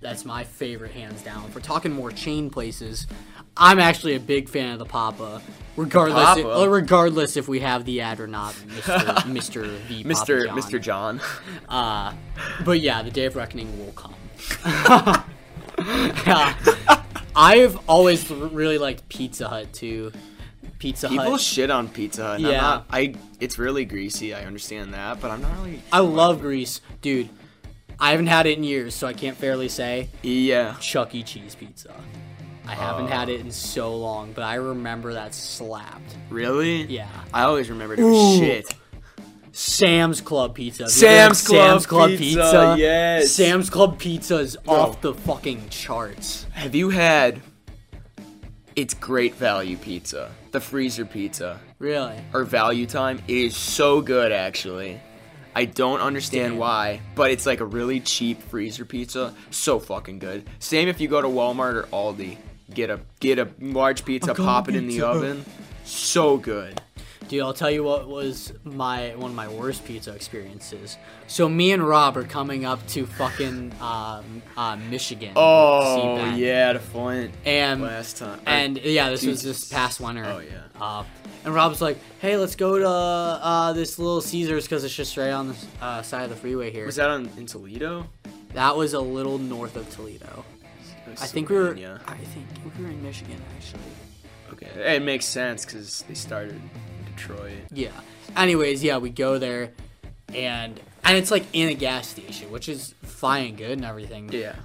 Speaker 1: that's my favorite hands down. If we're talking more chain places, I'm actually a big fan of the Papa. Regardless,
Speaker 2: Papa?
Speaker 1: uh, regardless if we have the ad or not, Mr. Mr. V. Papa
Speaker 2: Mr.
Speaker 1: John.
Speaker 2: Mr. John.
Speaker 1: Uh, but yeah, the day of reckoning will come. Yeah. I've always really liked Pizza Hut too. Pizza
Speaker 2: People
Speaker 1: Hut.
Speaker 2: shit on Pizza Hut. and I'm
Speaker 1: Yeah.
Speaker 2: not- I it's really greasy. I understand that, but I'm not really.
Speaker 1: I love grease, dude. I haven't had it in years, so I can't fairly say.
Speaker 2: Yeah.
Speaker 1: Chuck E. Cheese pizza. I haven't had oh. it in so long, but I remember that slapped.
Speaker 2: Really?
Speaker 1: Yeah.
Speaker 2: I always remembered it was
Speaker 1: Ooh.
Speaker 2: shit.
Speaker 1: Sam's Club pizza.
Speaker 2: Sam's Club
Speaker 1: Sam's Club
Speaker 2: pizza,
Speaker 1: pizza.
Speaker 2: yes.
Speaker 1: Sam's Club pizza is off the fucking charts.
Speaker 2: Have you had? It's great value pizza. The freezer pizza
Speaker 1: Really?
Speaker 2: or value time. It is so good actually. I don't understand
Speaker 1: Damn.
Speaker 2: why, but it's like a really cheap freezer pizza. So fucking good. Same if you go to Walmart or Aldi. Get a get a large pizza, pop it in the oven. So good.
Speaker 1: Dude, I'll tell you what was my one of my worst pizza experiences. So me and Rob are coming up to fucking um, uh, Michigan.
Speaker 2: Oh yeah, the Flint
Speaker 1: and
Speaker 2: last time.
Speaker 1: and yeah, this was this past winter.
Speaker 2: Oh, yeah.
Speaker 1: Uh, and Rob's like, "Hey, let's go to uh, this little Caesars because it's just right on the uh, side of the freeway here."
Speaker 2: was that on in Toledo?
Speaker 1: that was a little north of Toledo. I think we were. I think we were in Michigan actually.
Speaker 2: Okay, it makes sense because they started Detroit.
Speaker 1: Yeah. Anyways, yeah, we go there, and and it's like in a gas station, which is fine and good and everything.
Speaker 2: Yeah.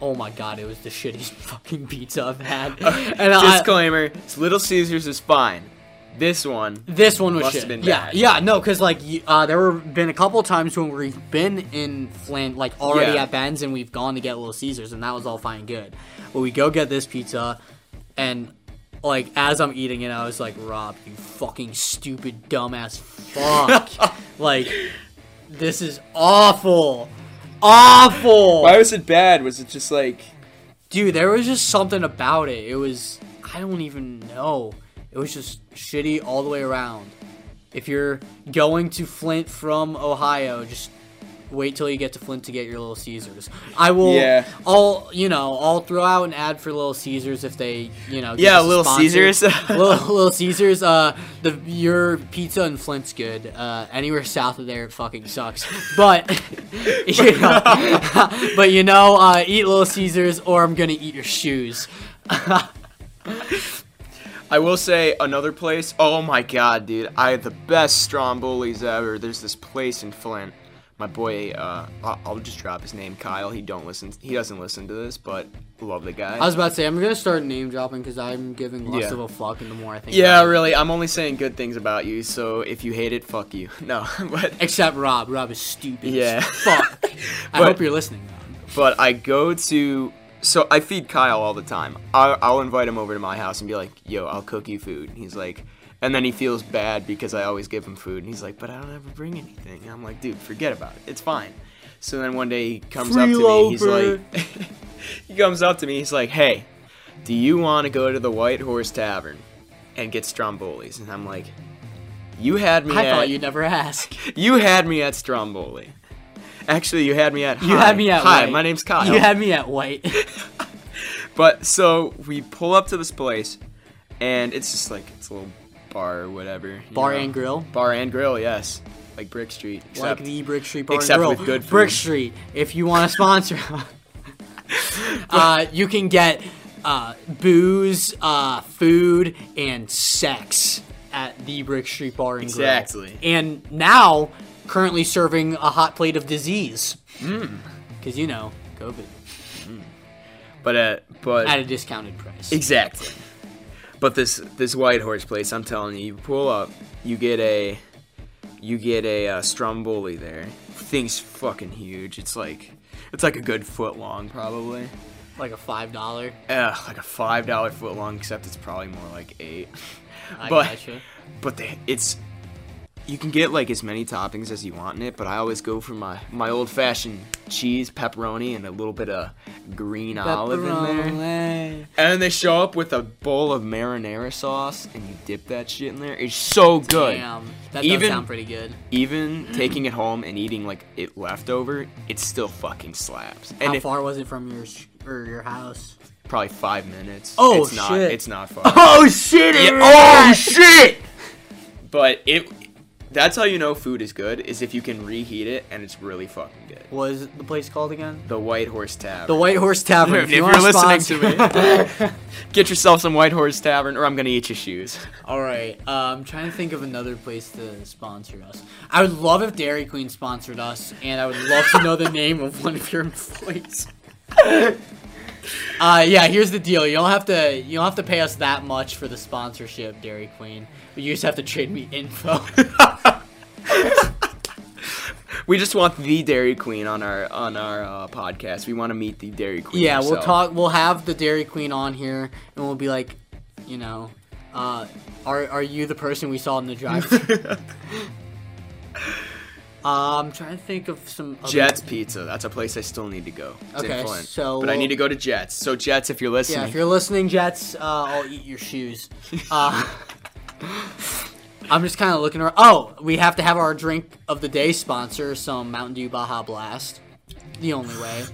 Speaker 1: Oh my god, it was the shittiest fucking pizza I've had. and I,
Speaker 2: Disclaimer: it's Little Caesars is fine. This one,
Speaker 1: This one was
Speaker 2: Must
Speaker 1: shit.
Speaker 2: have been
Speaker 1: yeah, yeah, no, because like uh, there were been a couple times when we've been in Flint, like already
Speaker 2: Yeah.
Speaker 1: at Ben's, and we've gone to get Little Caesars, and that was all fine and good. But we go get this pizza, and like as I'm eating it, I was like, Rob, you fucking stupid dumbass fuck, like this is awful, awful.
Speaker 2: why was it bad? Was it just like
Speaker 1: Dude, there was just something about it. It was I don't even know. It was just shitty all the way around. If you're going to Flint from Ohio, just wait till you get to Flint to get your Little Caesars. I will.
Speaker 2: Yeah.
Speaker 1: I'll you know I'll throw out an ad for Little Caesars if they you know.
Speaker 2: Yeah, Little. Caesars.
Speaker 1: Little, Little Caesars. Uh, the your pizza in Flint's good. Uh, anywhere south of there, it fucking sucks. But you know, but you know, uh, eat Little Caesars or I'm gonna eat your shoes.
Speaker 2: I will say another place. Oh my god, dude! I had the best Strombolis ever. There's this place in Flint. My boy, uh, I'll, just drop his name, Kyle. He don't listen. He doesn't listen to this, but love the guy.
Speaker 1: I was about to say I'm gonna start name dropping because I'm giving less
Speaker 2: Yeah.
Speaker 1: of a fuck, and the more I think.
Speaker 2: yeah, really. I'm only saying good things about you. So if you hate it, fuck you. No, but
Speaker 1: Except Rob. Rob is stupid.
Speaker 2: Yeah.
Speaker 1: fuck. I
Speaker 2: But-
Speaker 1: hope you're listening. Rob.
Speaker 2: but I go to so I feed Kyle all the time. I'll, I'll invite him over to my house and be like, "Yo, I'll cook you food." And he's like, and then he feels bad because I always give him food, and he's like, "But I don't ever bring anything." And I'm like, "Dude, forget about it. It's fine." So then one day he comes up to me. He's like, he comes up to me. He's like, "Hey, do you want to go to the White Horse Tavern and get Strombolis?" And I'm like, "You had me.
Speaker 1: I
Speaker 2: at,
Speaker 1: thought you'd never ask.
Speaker 2: you had me at Stromboli. Actually, you had me at.
Speaker 1: You
Speaker 2: hi.
Speaker 1: had me at
Speaker 2: Hi,
Speaker 1: White.
Speaker 2: my name's Kyle.
Speaker 1: You had me at white.
Speaker 2: But so we pull up to this place, and it's just like it's a little bar or whatever.
Speaker 1: Bar
Speaker 2: know.
Speaker 1: and grill.
Speaker 2: Bar and grill, yes, like Brick Street.
Speaker 1: like the Brick Street Bar
Speaker 2: except
Speaker 1: and Grill.
Speaker 2: with good food.
Speaker 1: Brick Street. If you want to sponsor, uh, you can get uh, booze, uh, food, and sex at the Brick Street Bar and
Speaker 2: Exactly.
Speaker 1: Grill. Exactly. And now, currently serving a hot plate of disease.
Speaker 2: Mm.
Speaker 1: Because you know, COVID
Speaker 2: but uh, but
Speaker 1: at a discounted price.
Speaker 2: exactly. But this this White Horse place, I'm telling you, you pull up, you get a you get a uh, Stromboli there. Thing's fucking huge. It's like it's like a good foot long, probably.
Speaker 1: like a five dollar.
Speaker 2: Ugh, like a five dollar foot long, except it's probably more like eight.
Speaker 1: I
Speaker 2: But-
Speaker 1: gotcha.
Speaker 2: But they, it's you can get like as many toppings as you want in it, but I always go for my my old fashioned cheese, pepperoni, and a little bit of green olive in there. And then they show up with a bowl of marinara sauce, and you dip that shit in there. It's so good.
Speaker 1: Damn, that
Speaker 2: Even-
Speaker 1: does sound pretty good.
Speaker 2: Even mm. taking it home and eating like it leftover, it still fucking slaps. And
Speaker 1: How
Speaker 2: it,
Speaker 1: far was it from your or your house?
Speaker 2: probably five minutes.
Speaker 1: Oh,
Speaker 2: it's not.
Speaker 1: shit.
Speaker 2: It's not far.
Speaker 1: Oh shit!
Speaker 2: Yeah, oh shit! But it that's how you know food is good is if you can reheat it and it's really fucking good.
Speaker 1: What is the place called again?
Speaker 2: The White Horse Tavern.
Speaker 1: The White Horse Tavern.
Speaker 2: if
Speaker 1: you
Speaker 2: you're
Speaker 1: wanna
Speaker 2: listening to me, get yourself some White Horse Tavern or I'm gonna eat your shoes.
Speaker 1: All right. Uh, I'm trying to think of another place to sponsor us. I would love if Dairy Queen sponsored us, and I would love to know the name of one of your employees. Uh, yeah, here's the deal. You don't have to. You don't have to pay us that much for the sponsorship, Dairy Queen. But you just have to trade me info.
Speaker 2: We just want the Dairy Queen on our on our uh, podcast. We want to meet the Dairy Queen.
Speaker 1: yeah, we'll talk. We'll have the Dairy Queen on here, and we'll be like, you know, uh, are are you the person we saw in the drive? uh, I'm trying to think of some. Other
Speaker 2: Jets Pizza. That's a place I still need to go. It's
Speaker 1: Okay, so
Speaker 2: but I need to go to Jets. So Jets, if you're listening,
Speaker 1: Yeah, if you're listening, Jets, uh, I'll eat your shoes. I'm just kind of looking around. Oh, we have to have our drink of the day sponsor, some Mountain Dew Baja Blast. The only way.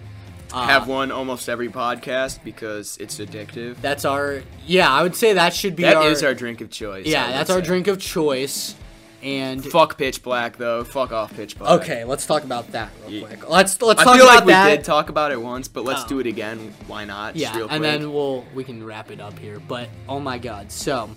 Speaker 1: Uh,
Speaker 2: have one almost every podcast because it's addictive.
Speaker 1: That's our. Yeah, I would say that should be
Speaker 2: That
Speaker 1: our.
Speaker 2: is our drink of choice.
Speaker 1: yeah, that's our drink of choice. And
Speaker 2: Fuck Pitch Black though. Fuck off Pitch Black.
Speaker 1: okay, let's talk about that real quick. Let's let's
Speaker 2: I
Speaker 1: talk
Speaker 2: feel
Speaker 1: about
Speaker 2: like we
Speaker 1: that.
Speaker 2: did talk about it once, but let's
Speaker 1: Oh.
Speaker 2: do it again. Why not?
Speaker 1: Yeah, and then we'll we can wrap it up here. But oh my god, so.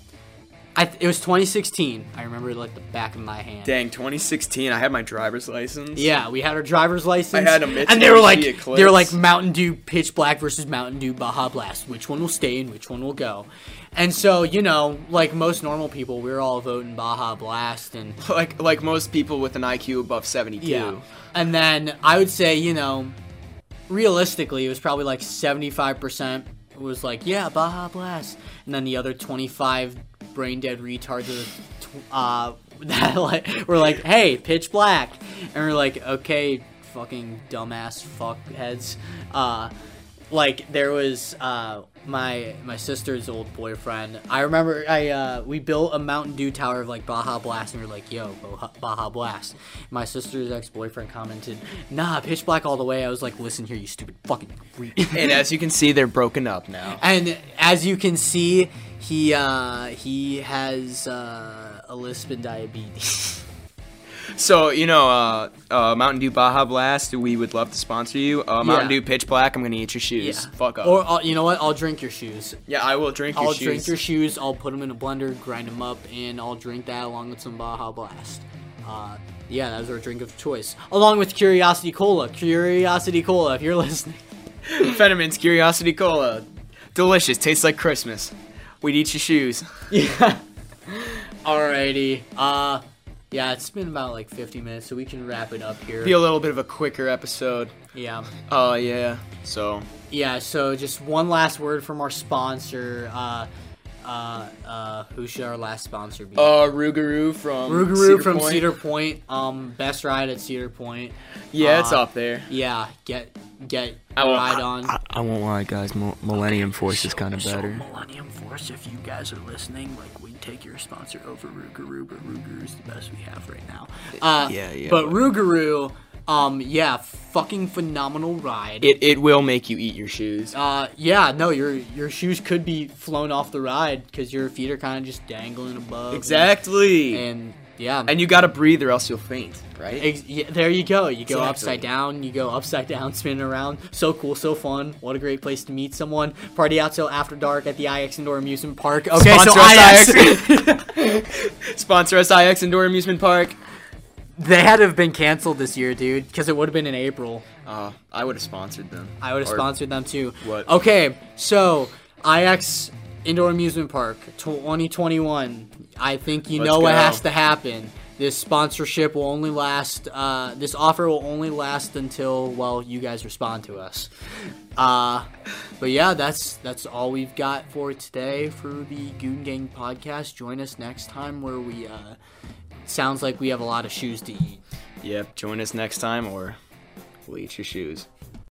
Speaker 1: I, it was 2016. I remember like the back of my hand.
Speaker 2: Dang, 2016. I had my driver's license.
Speaker 1: Yeah, we had our driver's license.
Speaker 2: I had a
Speaker 1: and they were like,
Speaker 2: Mitsubishi
Speaker 1: they were like Mountain Dew Pitch Black versus Mountain Dew Baja Blast. Which one will stay and which one will go? And so you know, like most normal people, we were all voting Baja Blast, and
Speaker 2: Like like most people with an IQ above 72.
Speaker 1: yeah. And then I would say, you know, realistically, it was probably like 75% was like, yeah, Baja Blast. And then the other 25 brain dead retards uh, that like, were like, hey, pitch black. And we're like, okay, fucking dumbass fuckheads. Uh, like there was uh my my sister's old boyfriend. I remember I uh we built a Mountain Dew tower of like Baja Blast and we were like, yo, Baja, Blast. My sister's ex boyfriend commented, nah, pitch black all the way. I was like, listen here, you stupid fucking re-"
Speaker 2: And as you can see, they're broken up now.
Speaker 1: And as you can see, he uh he has uh a lisp and diabetes.
Speaker 2: So you know, uh, uh, Mountain Dew Baja Blast. We would love to sponsor you. Uh, Mountain
Speaker 1: Yeah.
Speaker 2: Dew Pitch Black. I'm gonna eat your shoes.
Speaker 1: yeah.
Speaker 2: Fuck up.
Speaker 1: Or uh, you know what? I'll drink your shoes.
Speaker 2: yeah, I will drink your shoes.
Speaker 1: I'll
Speaker 2: shoes.
Speaker 1: drink your shoes. I'll put them in a blender, grind them up, and I'll drink that along with some Baja Blast. Uh, yeah, that was our drink of choice, along with Curiosity Cola. Curiosity Cola, if you're listening.
Speaker 2: Fentimans Curiosity Cola. Delicious. Tastes like Christmas. We'd eat your shoes.
Speaker 1: Yeah. Alrighty. Uh, yeah, it's been about like 50 minutes, so we can wrap it up here.
Speaker 2: Be a little bit of a quicker episode.
Speaker 1: yeah.
Speaker 2: Oh yeah. So
Speaker 1: yeah. So just one last word from our sponsor. Uh, uh, uh, who should our last sponsor be?
Speaker 2: Uh, Rougarou from
Speaker 1: Rougarou
Speaker 2: Cedar
Speaker 1: from
Speaker 2: Point.
Speaker 1: Cedar Point. Um, best ride at Cedar Point.
Speaker 2: Yeah, it's
Speaker 1: Uh,
Speaker 2: up there.
Speaker 1: Yeah, get get
Speaker 2: I
Speaker 1: a
Speaker 2: won't-
Speaker 1: ride on.
Speaker 2: I, I won't lie, guys. Mo- Millennium Force is kind of
Speaker 1: So
Speaker 2: better.
Speaker 1: Millennium Force, if you guys are listening, like we take your sponsor over Rougarou, but Rougarou the best we have right now. Uh,
Speaker 2: Yeah, yeah,
Speaker 1: But
Speaker 2: but-
Speaker 1: Rougarou, um, yeah, fucking phenomenal ride.
Speaker 2: It it will make you eat your shoes.
Speaker 1: uh, yeah, no, your your shoes could be flown off the ride because your feet are kind of just dangling above.
Speaker 2: Exactly.
Speaker 1: And, yeah,
Speaker 2: And you gotta breathe or else you'll faint, right?
Speaker 1: Ex- yeah, there you go. You go
Speaker 2: Exactly.
Speaker 1: upside down. You go upside down, spinning around. So cool, so fun. What a great place to meet someone. Party out till after dark at the IX Indoor Amusement Park. Okay,
Speaker 2: Sponsor
Speaker 1: so
Speaker 2: us,
Speaker 1: IX.
Speaker 2: Sponsor us, IX Indoor Amusement Park.
Speaker 1: They had to have been canceled this year, dude, because it would have been in April.
Speaker 2: Uh, I would have sponsored them.
Speaker 1: I would have
Speaker 2: Or-
Speaker 1: sponsored them too.
Speaker 2: What?
Speaker 1: Okay, so IX Indoor Amusement Park 2021. I think you
Speaker 2: Let's
Speaker 1: know what has to happen. This sponsorship will only last. Uh, this offer will only last until well, you guys respond to us. Uh, but yeah, that's that's all we've got for today for the Goon Gang podcast. Join us next time where we. Uh, sounds like we have a lot of shoes to eat.
Speaker 2: Yep. Join us next time, or we'll eat your shoes.